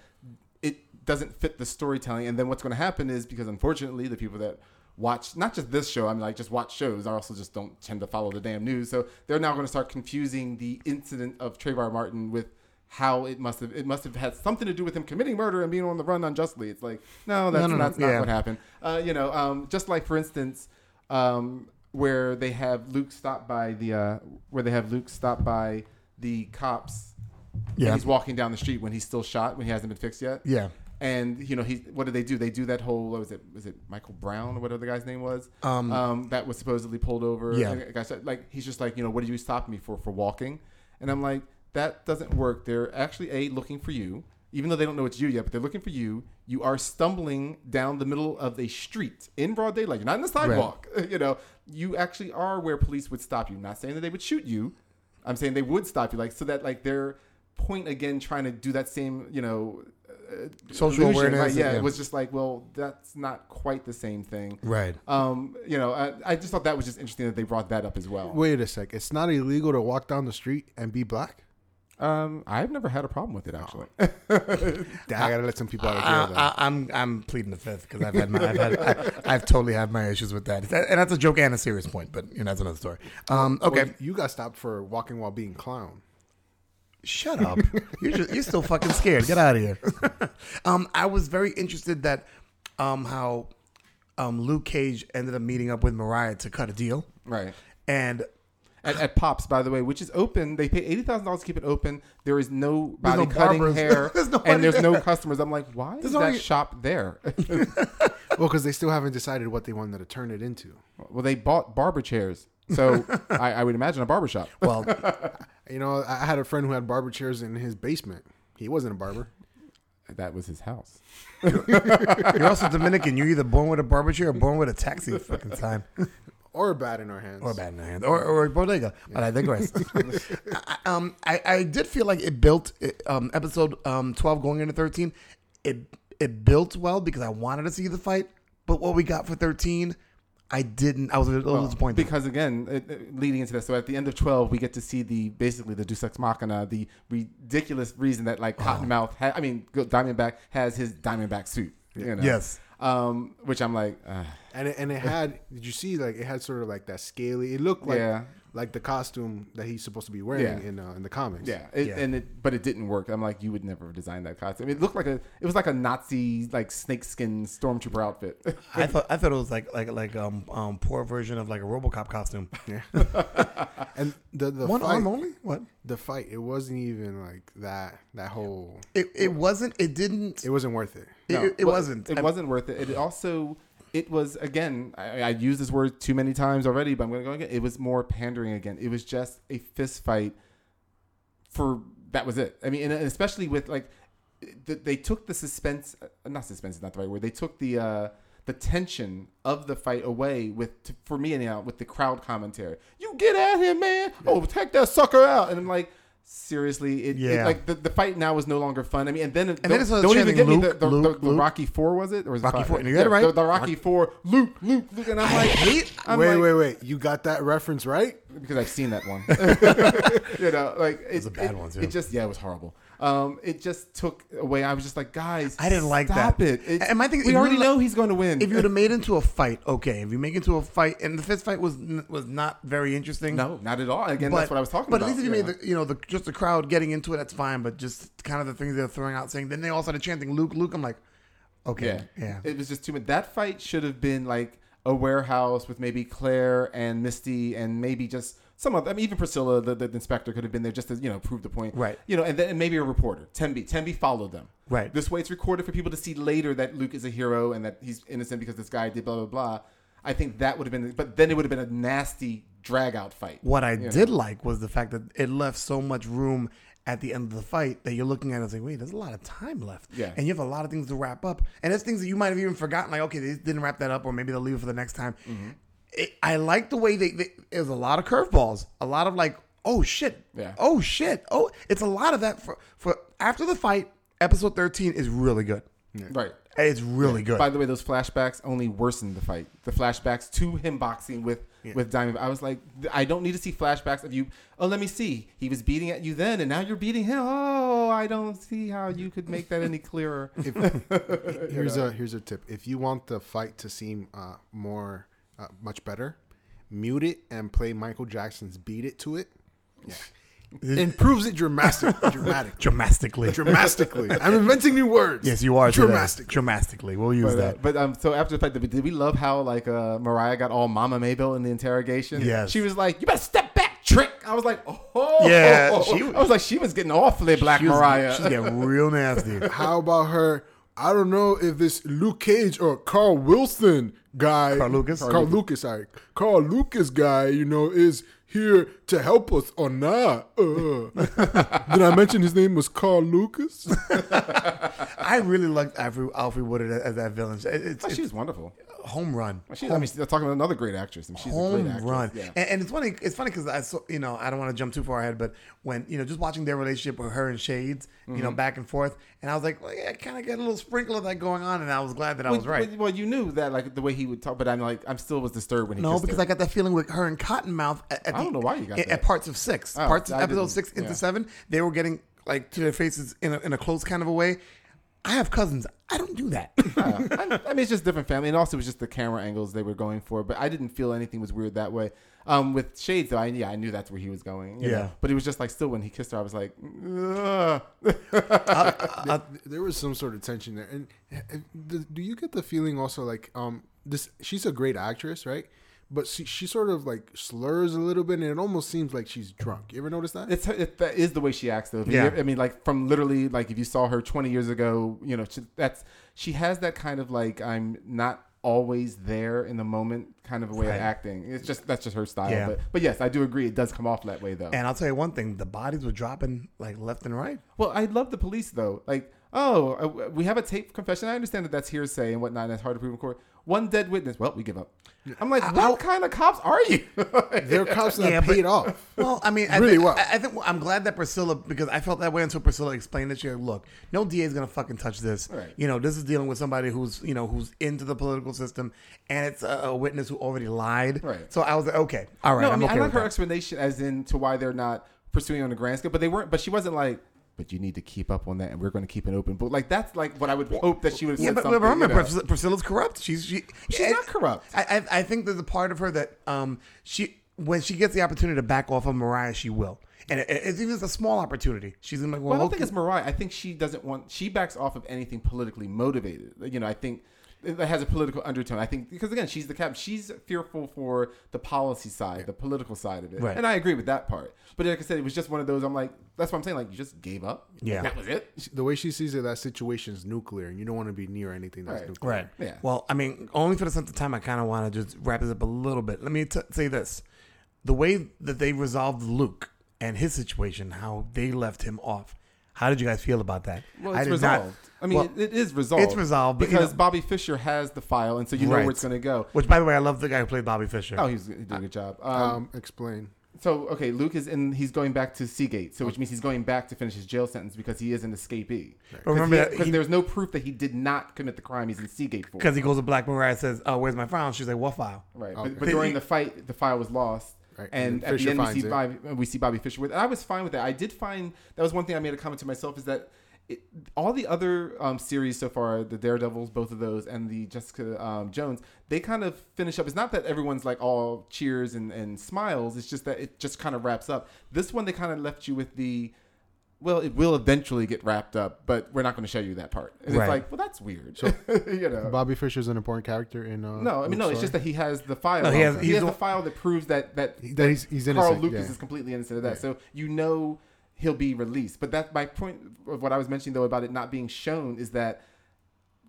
it doesn't fit the storytelling. And then what's going to happen is because unfortunately the people that watch not just this show, I mean like just watch shows, are also just don't tend to follow the damn news. So they're now going to start confusing the incident of Trayvon Martin with how it must have it must have had something to do with him committing murder and being on the run unjustly. It's like no, that's no, no. that's not Yeah. what happened. Uh, you know, um, just like for instance, um, where they have Luke stop by the uh, where they have Luke stop by the cops. Yeah. he's walking down the street when he's still shot when he hasn't been fixed yet. Yeah. And you know he what do they do? They do that whole what was it was it Michael Brown or whatever the guy's name was Um, that was supposedly pulled over. Yeah. Guy said, like he's just like you know what did you stop me for for walking? And I'm like that doesn't work. They're actually a looking for you, even though they don't know it's you yet, but they're looking for you. You are stumbling down the middle of a street in broad daylight. You're not in the sidewalk. <laughs> You know, you actually are where police would stop you. I'm not saying that they would shoot you. I'm saying they would stop you, like so that like their point again, trying to do that same, you know, uh, Social illusion, awareness, right? Yeah, yeah. it was just like, well, that's not quite the same thing. Right. Um, you know, I, I just thought that was just interesting that they brought that up as well. Wait a sec. It's not illegal to walk down the street and be black. Um, I've never had a problem with it actually. <laughs> Damn, I gotta let some people out of jail. I. I, I'm I'm pleading the fifth because I've had my I've, had, I, I've totally had my issues with that, and that's a joke and a serious point, but you know that's another story. Um, okay, Well, you got stopped for walking while being clown. shut up. you're just, you're still fucking scared. Get out of here. <laughs> um, I was very interested that um how um Luke Cage ended up meeting up with Mariah to cut a deal, right. and At, at Pops, by the way, which is open, they pay eighty thousand dollars to keep it open. There is no body no cutting barbers. hair, There's <laughs> and there's no customers. I'm like, why is that only- shop there? <laughs> <laughs> Well, because they still haven't decided what they wanted to turn it into. well, they bought barber chairs, so I, I would imagine a barber shop. well, You know, I I had a friend who had barber chairs in his basement. He wasn't a barber. That was his house. you're also Dominican. You're either born with a barber chair or born with a taxi fucking time. Or a bat in our hands. or a bat in our hand, or, or a bodega. But I digress. <laughs> I, um, I, I did feel like it built um, episode um, twelve going into thirteen. It it built well because I wanted to see the fight, but what we got for thirteen, I didn't. I was a little Well, disappointed. because again, it, it- leading into this, so at the end of twelve, we get to see the basically the Deus Ex Machina, the ridiculous reason that like Cottonmouth, ha- I mean Diamondback has his Diamondback suit. You know? Yes. Um, which I'm like, uh, And it, and it had. Did you see? Like it had sort of like that scaly. It looked like Yeah. Like the costume that he's supposed to be wearing Yeah. in uh, in the comics. yeah, it, Yeah. and it, but it didn't work. I'm like, you would never have designed that costume. It looked like a, it was like a Nazi like snakeskin stormtrooper outfit. I <laughs> thought I thought it was like like like um um poor version of like a RoboCop costume. <laughs> Yeah. and the the One fight, arm only. What? the fight. It wasn't even like that. That whole. It it wasn't. It didn't. It wasn't worth it. It, No, it, it well, wasn't. It I- wasn't worth it. It also, it was again. I, I used this word too many times already, but I'm going to go again. It was more pandering again. It was just a fist fight. For that was it. I mean, and especially with like, th- they took the suspense. uh, Not suspense is not the right word. They took the. uh the tension of the fight away with, t- for me anyhow, with the crowd commentary. You get at him, man! Oh, take that sucker out! And I'm like, seriously, it, it- like the, the fight now was no longer fun. I mean, and then then don't, it's don't even get me the, the, Luke, the, the Luke. Rocky Four was it or was it Rocky? Four. You got it right. The, the Rocky Four, Luke, Luke, Luke, and I'm like, hate- I'm wait, like- wait, wait. You got that reference right? because I've seen that one. <laughs> <laughs> you know, like it, a bad it, one, too. It just yeah, it was horrible. Um, it just took away. I was just like, guys, I didn't like stop that. It. It- And my thing- we already know he's going to win. if you would have made it into a fight, okay. If you make it into a fight, and the fist fight was was not very interesting. no, not at all. Again, that's what I was talking but about. But at least if you yeah. made the, you know, the just the crowd getting into it, that's fine. But just kind of the things they're throwing out, saying. Then they all started chanting Luke, Luke. I'm like, okay, Yeah. yeah. It was just too much. That fight should have been like a warehouse with maybe Claire and Misty and maybe just some of I mean, even Priscilla, the, the inspector, could have been there just to, you know, prove the point. Right. You know, and then and maybe a reporter. Thembi. Thembi followed them. Right. This way it's recorded for people to see later that Luke is a hero and that he's innocent because this guy did blah, blah, blah. I think that would have been, but then it would have been a nasty drag out fight. What I You know? did like was the fact that it left so much room at the end of the fight that you're looking at it and saying, wait, there's a lot of time left. Yeah. And you have a lot of things to wrap up. And there's things that you might have even forgotten, like, okay, they didn't wrap that up, or maybe they'll leave it for the next time. Mm-hmm. It, I like the way they, they, it was a lot of curveballs, a lot of like, oh shit. Yeah. Oh shit. Oh, it's a lot of that for, for after the fight. Episode 13 is really good. Right. It's really good. By the way, those flashbacks only worsened the fight. The flashbacks to him boxing with with Diamond. I was like, I don't need to see flashbacks of you. Oh, let me see. He was beating at you then, and now you're beating him. Oh, I don't see how you could make that any clearer. <laughs> Here's a here's a tip. If you want the fight to seem uh, more uh, much better, mute it and play Michael Jackson's "Beat It" to it. Yeah, improves it dramatic, <laughs> dramatic, Dramatically. dramatically. I'm inventing new words. yes, you are. today. dramatic. Dramatically. We'll use But, uh, that. but um, so after the fact, did we- love how like uh, Mariah got all Mama Mabel in the interrogation? Yes. she was like, "You better step back, trick." I was like, "Oh, Yeah, <laughs> she- I was like, she was getting awfully Black She was- Mariah. She's getting real nasty. How about her? I don't know if this Luke Cage or Carl Wilson guy, Carl Lucas? Carl, Lucas, sorry, Carl Lucas guy, you know, is here to help us or not? Uh. <laughs> Did I mention his name was Carl Lucas? <laughs> I really liked Alfred, Alfred Woodard as that villain. It- It's, Oh, it's she was wonderful. Home run. She, I Home- mean, they're talking about another great actress, and she's a home great actress. run. Yeah. And, and it's funny. It's funny because I saw. You know, I don't want to jump too far ahead, but when you know, just watching their relationship with her and Shades, you Mm-hmm. know, back and forth, and I was like, well, yeah, I kind of get a little sprinkle of that going on, and I was glad that I Well, was right. Well, you knew that, like the way he would talk, but I'm like, I'm still was disturbed when he. No, because. I got that feeling with her and Cottonmouth. At, at I don't the- know why you got at, that. at parts of six, Oh, parts of I episode six into yeah. seven, they were getting like to their faces in a, in a close kind of a way. I have cousins. I don't do that. <laughs> Yeah. I, I mean, it's just different family, and also it was just the camera angles they were going for. But I didn't feel anything was weird that way. Um, with Shades, though, I yeah, I knew that's where he was going. you Yeah. know. but it was just like still when he kissed her, I was like, Ugh. There- <laughs> there was some sort of tension there. And do do you get the feeling also like um this? She's a great actress, right? But she, she sort of like slurs a little bit, and it almost seems like she's drunk. You ever notice that? it's it, that is the way she acts though. If you- Yeah. I mean, like from literally like if you saw her 20 years ago, you know, she, that's she has that kind of like I'm not always there in the moment kind of a way Right. of acting. It's just that's just her style. Yeah. But but yes, I do agree. It does come off that way though. and I'll tell you one thing: the bodies were dropping like left and right. Well, I love the police though. Like, oh, uh, we have a tape confession. I understand that that's hearsay and whatnot, and that's hard to prove in court. One dead witness. Well, we give up. I'm like, uh, what kind of cops are you? <laughs> They're cops that Yeah, but- paid off. Well, I mean, I Really think, well. I, I think I'm glad that Priscilla because I felt that way until Priscilla explained that. She like, look, no DA is gonna fucking touch this. Right. You know, this is dealing with somebody who's you know who's into the political system, and it's a, a witness who already lied. Right. So I was like, okay, all right, no, I I'm mean, okay I like her that. explanation as in to why they're not pursuing on a grand scale, but they weren't. But she wasn't like. But you need to keep up on that, and we're going to keep an open book. Like that's like what I would hope that she would have Yeah, but, remember, you know. Priscilla, Priscilla's corrupt. She's she, She's I- not corrupt. I, I think there's a part of her that um she when she gets the opportunity to back off of Mariah, she will, and it, it's even a small opportunity. She's like, well, Well, I don't think it's Mariah. I think she doesn't want. She backs off of anything politically motivated. You know, I think it has a political undertone. I think because again, she's the cap. She's fearful for the policy side, the political side of it, Right. and I agree with that part. But like I said, it was just one of those. I'm like, that's what I'm saying. Like, you just gave up. Yeah. that was it. The way she sees it, that situation is nuclear, and you don't want to be near anything that's Right. nuclear. Right. Yeah. Well, I mean, only for the sense of time, I kind of want to just wrap this up a little bit. Let me t- say this: the way that they resolved Luke and his situation, how they left him off. How did you guys feel about that? Well, I it's did not- resolved. I mean, well, it, it is resolved. it's resolved, but, you because know- Bobby Fisher has the file, and so you know Right. where it's going to go. Which, by the way, I love the guy who played Bobby Fisher. Oh, he's he did a good job. Um, Um, explain. So okay, Luke is in. He's going back to Seagate, so which means he's going back to finish his jail sentence because he is an escapee. But remember because he- there's no proof that he did not commit the crime he's in Seagate for. Because he goes to Black Mariah and says, "Oh, where's my file?" And she's like, "What file?" Right, Okay. but, but during the fight, the file was lost. Right, And and at the Fisher end, we finds see, it. Bobby, we see Bobby Fisher with. And I was fine with that. I did find that was one thing I made a comment to myself is that it, all the other um, series so far, the Daredevils, both of those, and the Jessica um, Jones, they kind of finish up. It's not that everyone's like all cheers and, and smiles. It's just that it just kind of wraps up. This one, they kind of left you with the. Well, it will eventually get wrapped up, but we're not going to show you that part. And Right. It's like, well, that's weird. <laughs> you know, Bobby Fisher's an important character in. Uh, no, I mean, no. It's just that he has the file. No, he has- he has the the- file that proves that that, He- that he's- he's Carl innocent, Lucas yeah. is completely innocent of that. So you know he'll be released. But that my point of what I was mentioning though about it not being shown is that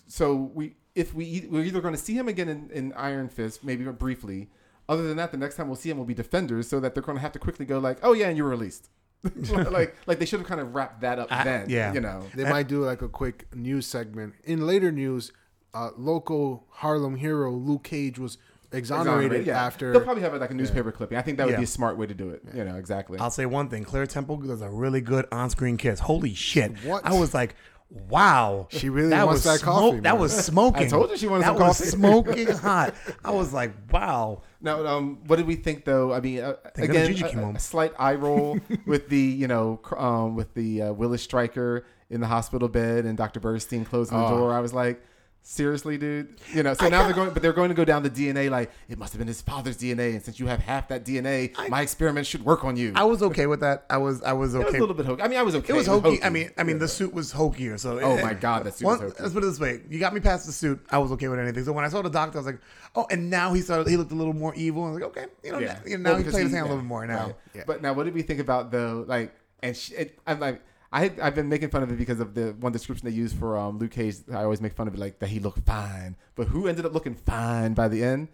so we if we we're either going to see him again in, in Iron Fist, maybe briefly. Other than that, the next time we'll see him will be defenders, so that they're going to have to quickly go like, "Oh yeah, and you're released." <laughs> like, like they should have kind of wrapped that up I- then. yeah. you know. They might do like a quick news segment. In later news, uh, local Harlem hero Luke Cage was exonerated, yeah. after. they'll probably have like a newspaper clipping. I think that would Yeah. be a smart way to do it. You know, exactly. I'll say one thing: Claire Temple does a really good on-screen kiss. Holy shit! What? I was like, "Wow, She really wants was that coffee, That was smoking. I told you she wanted that some was coffee. smoking <laughs> hot. I was like, "Wow." Now, um, what did we think though? I mean, uh, Thank again, God Gigi a, home. a slight eye roll <laughs> with the you know um, with the uh, Willis Stryker in the hospital bed and Dr. Burstein closing the Oh. door. I was like, seriously, dude. You know. So now they're going, but they're going to go down the DNA. Like it must have been his father's DNA, and since you have half that DNA, my experiment should work on you. I was okay with that. I was. I was it was okay. a little bit hokey. I mean, I was okay. It was hokey. I mean, I mean, the suit was hokier. So, Oh my God, that suit was hokey. Let's put it this way: you got me past the suit. I was okay with anything. So when I saw the doctor, I was like, "Oh!" And now he started. He looked a little more evil. I was like, "Okay, you know, yeah. you know now Well, he played his hand a little bit more now." right. Yeah. But now, what did we think about though? Like, and she, it, I'm like. I I've been making fun of it because of the one description they use for um, Luke Cage. I always make fun of it like that he looked fine, but who ended up looking fine by the end?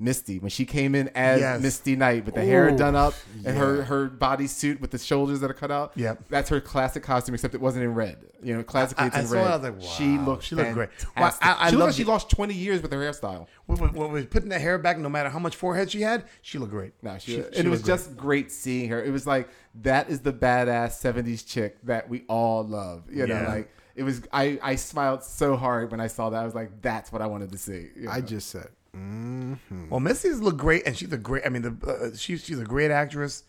Misty when she came in as Yes. Misty Knight with the hair done up and her her body suit with the shoulders that are cut out. Yep. that's her classic costume, except it wasn't in red. You know, classically I- it's I in saw red. it, I was like, she looked she looked great. Well, I- I she looked love like she lost twenty years with her hairstyle. When, when, when we putting that hair back, no matter how much forehead she had, she looked great. No, she, She- she it was great. just great seeing her. It was like that is the badass '70s chick that we all love. You know, Yeah. like it was. I I smiled so hard when I saw that. I was like, that's what I wanted to see. you I just said, mm Well, Misty's look great, and she's a great. I mean, the uh, she's she's a great actress.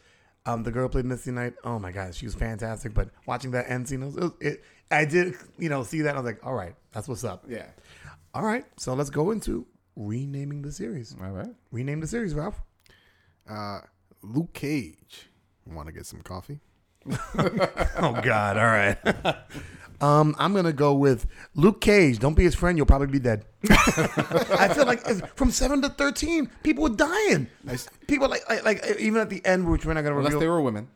Um, the girl played Misty Knight. Oh my god, she was fantastic. But watching that end scene, it, was, it, I did you know see that. And I was like, all right, that's what's up. yeah. All right, so let's go into renaming the series. All right. Rename the series, Ralph. uh, Luke Cage. Want to get some coffee? <laughs> Oh God! All right. <laughs> um, I'm gonna go with Luke Cage. Don't be his friend. You'll probably be dead. <laughs> I feel like from seven to thirteen, people were dying. People like, like like even at the end, which we're not gonna Unless reveal. they were women.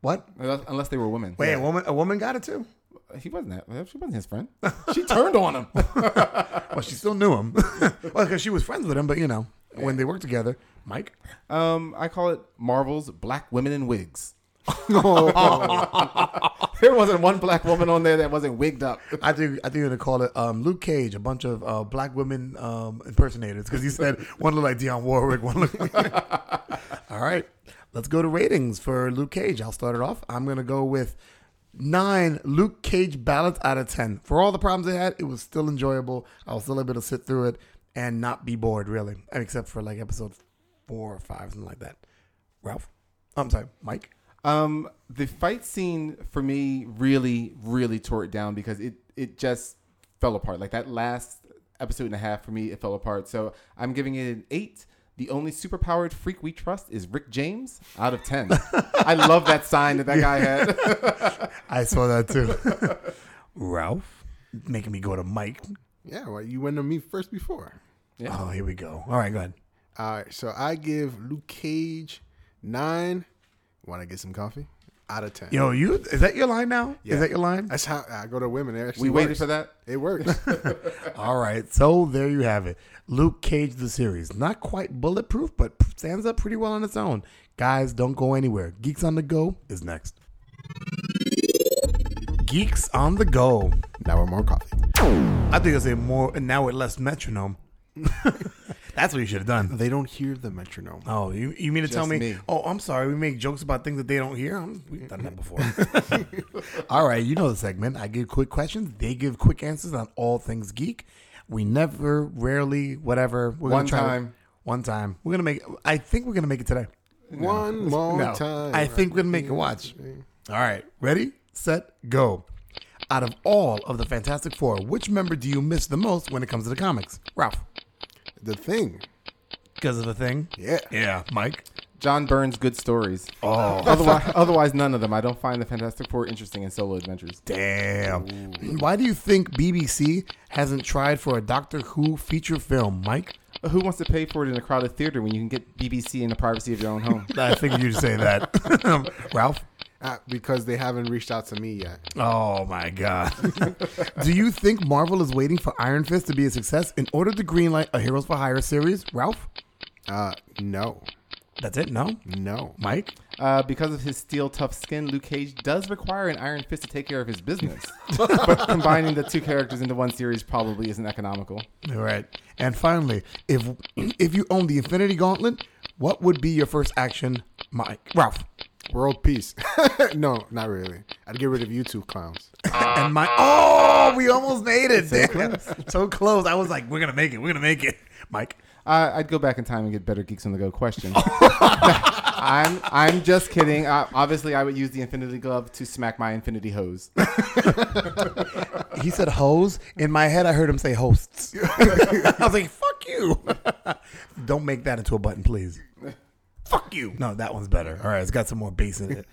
what? Unless, unless they were women. Wait, a woman a woman got it too. He wasn't that. She wasn't his friend. She turned on him. Well, she still knew him. well, because she was friends with him, but you know, when they worked together, Mike. Um, I call it Marvel's Black Women in Wigs. <laughs> there wasn't one black woman on there that wasn't wigged up. I think I think you're gonna call it um, Luke Cage, a bunch of uh, black women um, impersonators, because he said one looked like Dionne Warwick, one looked. Like... <laughs> All right, let's go to ratings for Luke Cage. I'll start it off. I'm gonna go with nine Luke Cage ballots out of ten. For all the problems they had, it was still enjoyable. I was still able to sit through it and not be bored, really, except for like episode four or five, something like that. Ralph, I'm sorry, Mike. Um, the fight scene for me really, really tore it down because it it just fell apart. Like that last episode and a half for me, it fell apart. So I'm giving it an eight. The only superpowered freak we trust is Rick James out of ten. <laughs> I love that sign that that guy had. <laughs> I saw that too. <laughs> Ralph, making me go to Mike. Yeah, well, you went to me first before. Yeah. Oh, here we go. All right, go ahead. All right, so I give Luke Cage nine. Want to get some coffee? Out of ten. Yo, you is that your line now? Yeah. Is that your line? That's how I go to women. It actually we waited works. for that. It works. <laughs> All right, so there you have it. Luke Cage the series, not quite bulletproof, but stands up pretty well on its own. Guys, don't go anywhere. Geeks on the go is next. Geeks on the go. now we're more coffee. I think I say more now with less metronome. <laughs> That's what you should have done. They don't hear the metronome. Oh, you, you mean to tell me, me. Oh, I'm sorry. We make jokes about things that they don't hear. I'm, we've done that before. <laughs> all right, you know the segment. I give quick questions. They give quick answers on all things geek. We never, rarely, whatever. We're One gonna try time. one time. We're gonna make. I think we're gonna make it today. One <laughs> more No, time. I think we're gonna make it. Watch. All right, ready, set, go. Out of all of the Fantastic Four, which member do you miss the most when it comes to the comics? Ralph, The thing. because of the thing. Yeah. Yeah, Mike. John Byrne's good stories. Oh, Otherwise, otherwise, none of them. I don't find the Fantastic Four interesting in solo adventures. Damn. Why do you think BBC hasn't tried for a Doctor Who feature film, Mike? Who wants to pay for it in a crowded theater when you can get BBC in the privacy of your own home? <laughs> I figured you'd say that. <laughs> Ralph? Uh, because they haven't reached out to me yet. Oh my God. do you think Marvel is waiting for Iron Fist to be a success in order to greenlight a Heroes for Hire series? Ralph? Uh, no. That's it? No? No. Mike? Uh, because of his steel tough skin, Luke Cage does require an Iron Fist to take care of his business. <laughs> but combining the two characters into one series probably isn't economical. All right. And finally, if if you own the Infinity Gauntlet, what would be your first action, Mike? Ralph? World peace. <laughs> no, not really. I'd get rid of you two clowns. <laughs> and my <laughs> oh, we almost made it. So close. so close. I was like, we're gonna make it. We're gonna make it. Mike. Uh, I'd go back in time and get better Geeks on the Go question. I'm I'm just kidding. Uh, obviously, I would use the Infinity Glove to smack my Infinity Hose. He said hose. In my head, I heard him say hosts. I was like, fuck you. Don't make that into a button, please. Fuck you. No, that one's better. All right, it's got some more bass in it.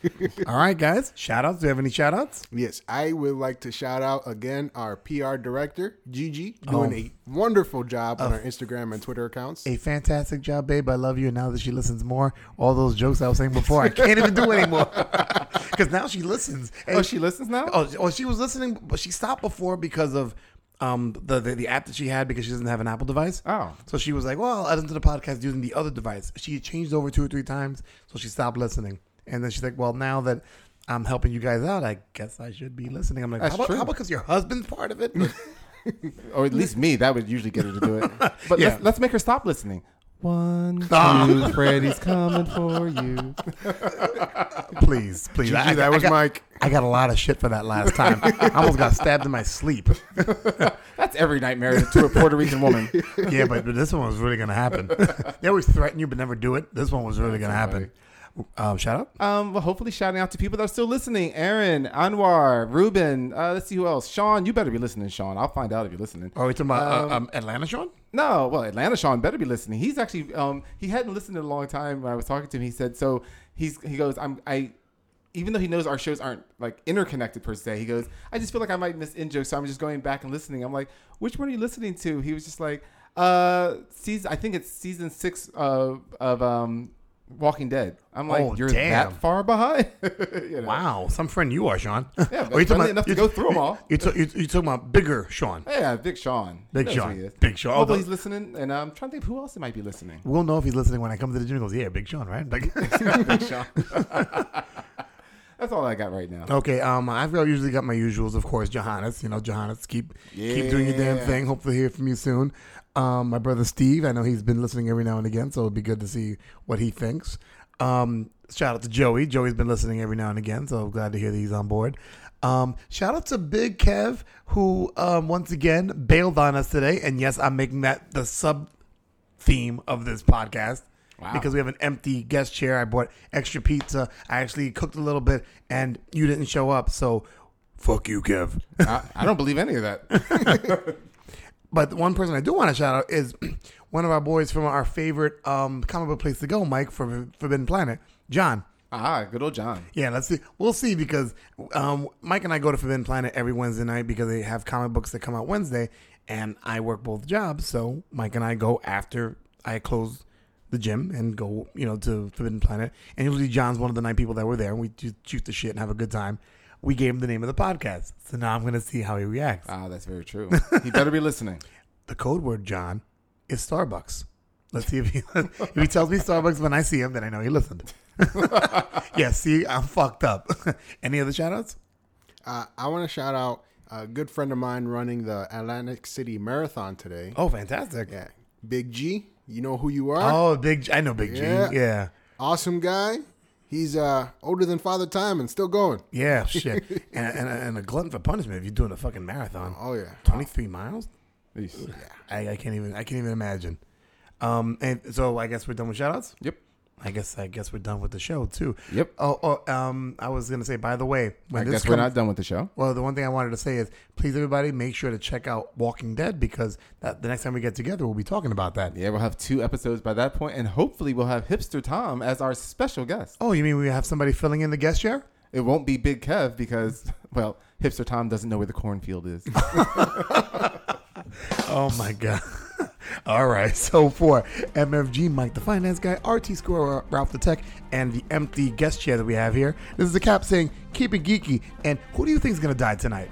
<laughs> All right, guys. Shout outs. Do you have any shout outs? Yes, I would like to shout out again our PR director, Gigi, doing oh. a wonderful job on our Instagram and Twitter accounts. A fantastic job, babe. I love you. And now that she listens more, all those jokes I was saying before, I can't even do anymore. <laughs> Because now she listens. oh, she listens now. Oh, oh, she was listening, but she stopped before because of um, the, the the app that she had because she doesn't have an Apple device. Oh. So she was like, "Well, I listen to the podcast using the other device." She changed over two or three times, so she stopped listening. And then she's like, "Well, now that I'm helping you guys out, I guess I should be listening." I'm like, That's "How about, how about because your husband's part of it?" <laughs> <laughs> or at least me. That would usually get her to do it. <laughs> But Yeah. let's, let's make her stop listening. One, <laughs> two. Freddy's coming for you. <laughs> please, please. Gigi, that was got, Mike. I got a lot of shit for that last time. <laughs> I almost got stabbed in my sleep. That's every nightmare to a Puerto Rican woman. Yeah, but, but this one was really gonna happen. they always threaten you but never do it. This one was really gonna happen. Um, shout out. Um, well, hopefully, shouting out to people that are still listening: Aaron, Anwar, Ruben. Uh, let's see who else. Sean, you better be listening, Sean. I'll find out if you're listening. Are we talking about Um, uh, um, Atlanta, Sean? No, well, Atlanta Sean better be listening. He's actually um he hadn't listened in a long time. When I was talking to him, he said so. He's he goes I'm I. Even though he knows our shows aren't like interconnected per se, he goes, I just feel like I might miss in jokes, so I'm just going back and listening. I'm like, which one are you listening to? He was just like, uh, season. I think it's season six of of um Walking Dead. I'm like, Oh, you're damn. that far behind? <laughs> You know? Wow, some friend you are, Sean. Yeah, <laughs> Or you talking friendly enough to go through 'em all. You you you you talking about bigger Sean? Yeah, Big Sean. Big Sean. Big Sean. Although- he's listening, and I'm trying to think who else might be listening. We'll know if he's listening when I come to the gym. He goes, "Yeah, Big Sean, right?" Like, <laughs> Big Sean. That's all I got right now. okay. Um, I've usually got my usuals, of course. Johannes, you know, Johannes, keep keep doing your damn thing. Hopefully, hear from you soon. Um, my brother Steve, I know he's been listening every now and again, so it'd be good to see what he thinks. Um, shout out to Joey. Joey's been listening every now and again, so I'm glad to hear that he's on board. Um, shout out to Big Kev, who um, once again bailed on us today. And yes, I'm making that the sub theme of this podcast Wow. because we have an empty guest chair. I bought extra pizza. I actually cooked a little bit, and you didn't show up. So, fuck you, Kev. I, I don't believe any of that. <laughs> <laughs> But one person I do want to shout out is one of our boys from our favorite um, comic book place to go, Mike from Forbidden Planet, John. ah, good old John. Yeah, let's see. We'll see because um, Mike and I go to Forbidden Planet every Wednesday night because they have comic books that come out Wednesday, and I work both jobs. So Mike and I go after I close the gym and go, you know, to Forbidden Planet. And usually John's one of the nine people that were there, and we just shoot the shit and have a good time. We gave him the name of the podcast, so now I'm going to see how he reacts. Ah, that's very true. <laughs> He better be listening. The code word, John, is Starbucks. Let's see if he <laughs> if he tells me Starbucks when I see him, then I know he listened. <laughs> yeah, see, I'm fucked up. Any other shout outs? Uh, I want to shout out a good friend of mine running the Atlantic City Marathon today. Oh, fantastic. Yeah, Big G. You know who you are? Oh, big. G- I know Big Yeah. G. Yeah, Awesome guy. He's uh, older than Father Time and still going. yeah, <laughs> shit. and, and, and a glutton for punishment if you're doing a fucking marathon. Oh yeah. 23 miles. Eesh. I, I can't even. I can't even imagine. Um, and so I guess we're done with shout outs. Yep. I guess I guess we're done with the show too. Yep. Oh, oh um, I was gonna say. By the way, when I this guess we're not done with the show. Well, the one thing I wanted to say is, please, everybody, make sure to check out Walking Dead because that, the next time we get together, we'll be talking about that. Yeah, we'll have two episodes by that point, and hopefully we'll have Hipster Tom as our special guest. Oh, you mean we have somebody filling in the guest chair? It won't be Big Kev because, well, Hipster Tom doesn't know where the cornfield is. <laughs> Oh my god! <laughs> All right, so for MFG, Mike the Finance Guy, RT Score, Ralph the Tech, and the empty guest chair that we have here, this is the cap saying, "Keep it geeky." And who do you think is gonna die tonight?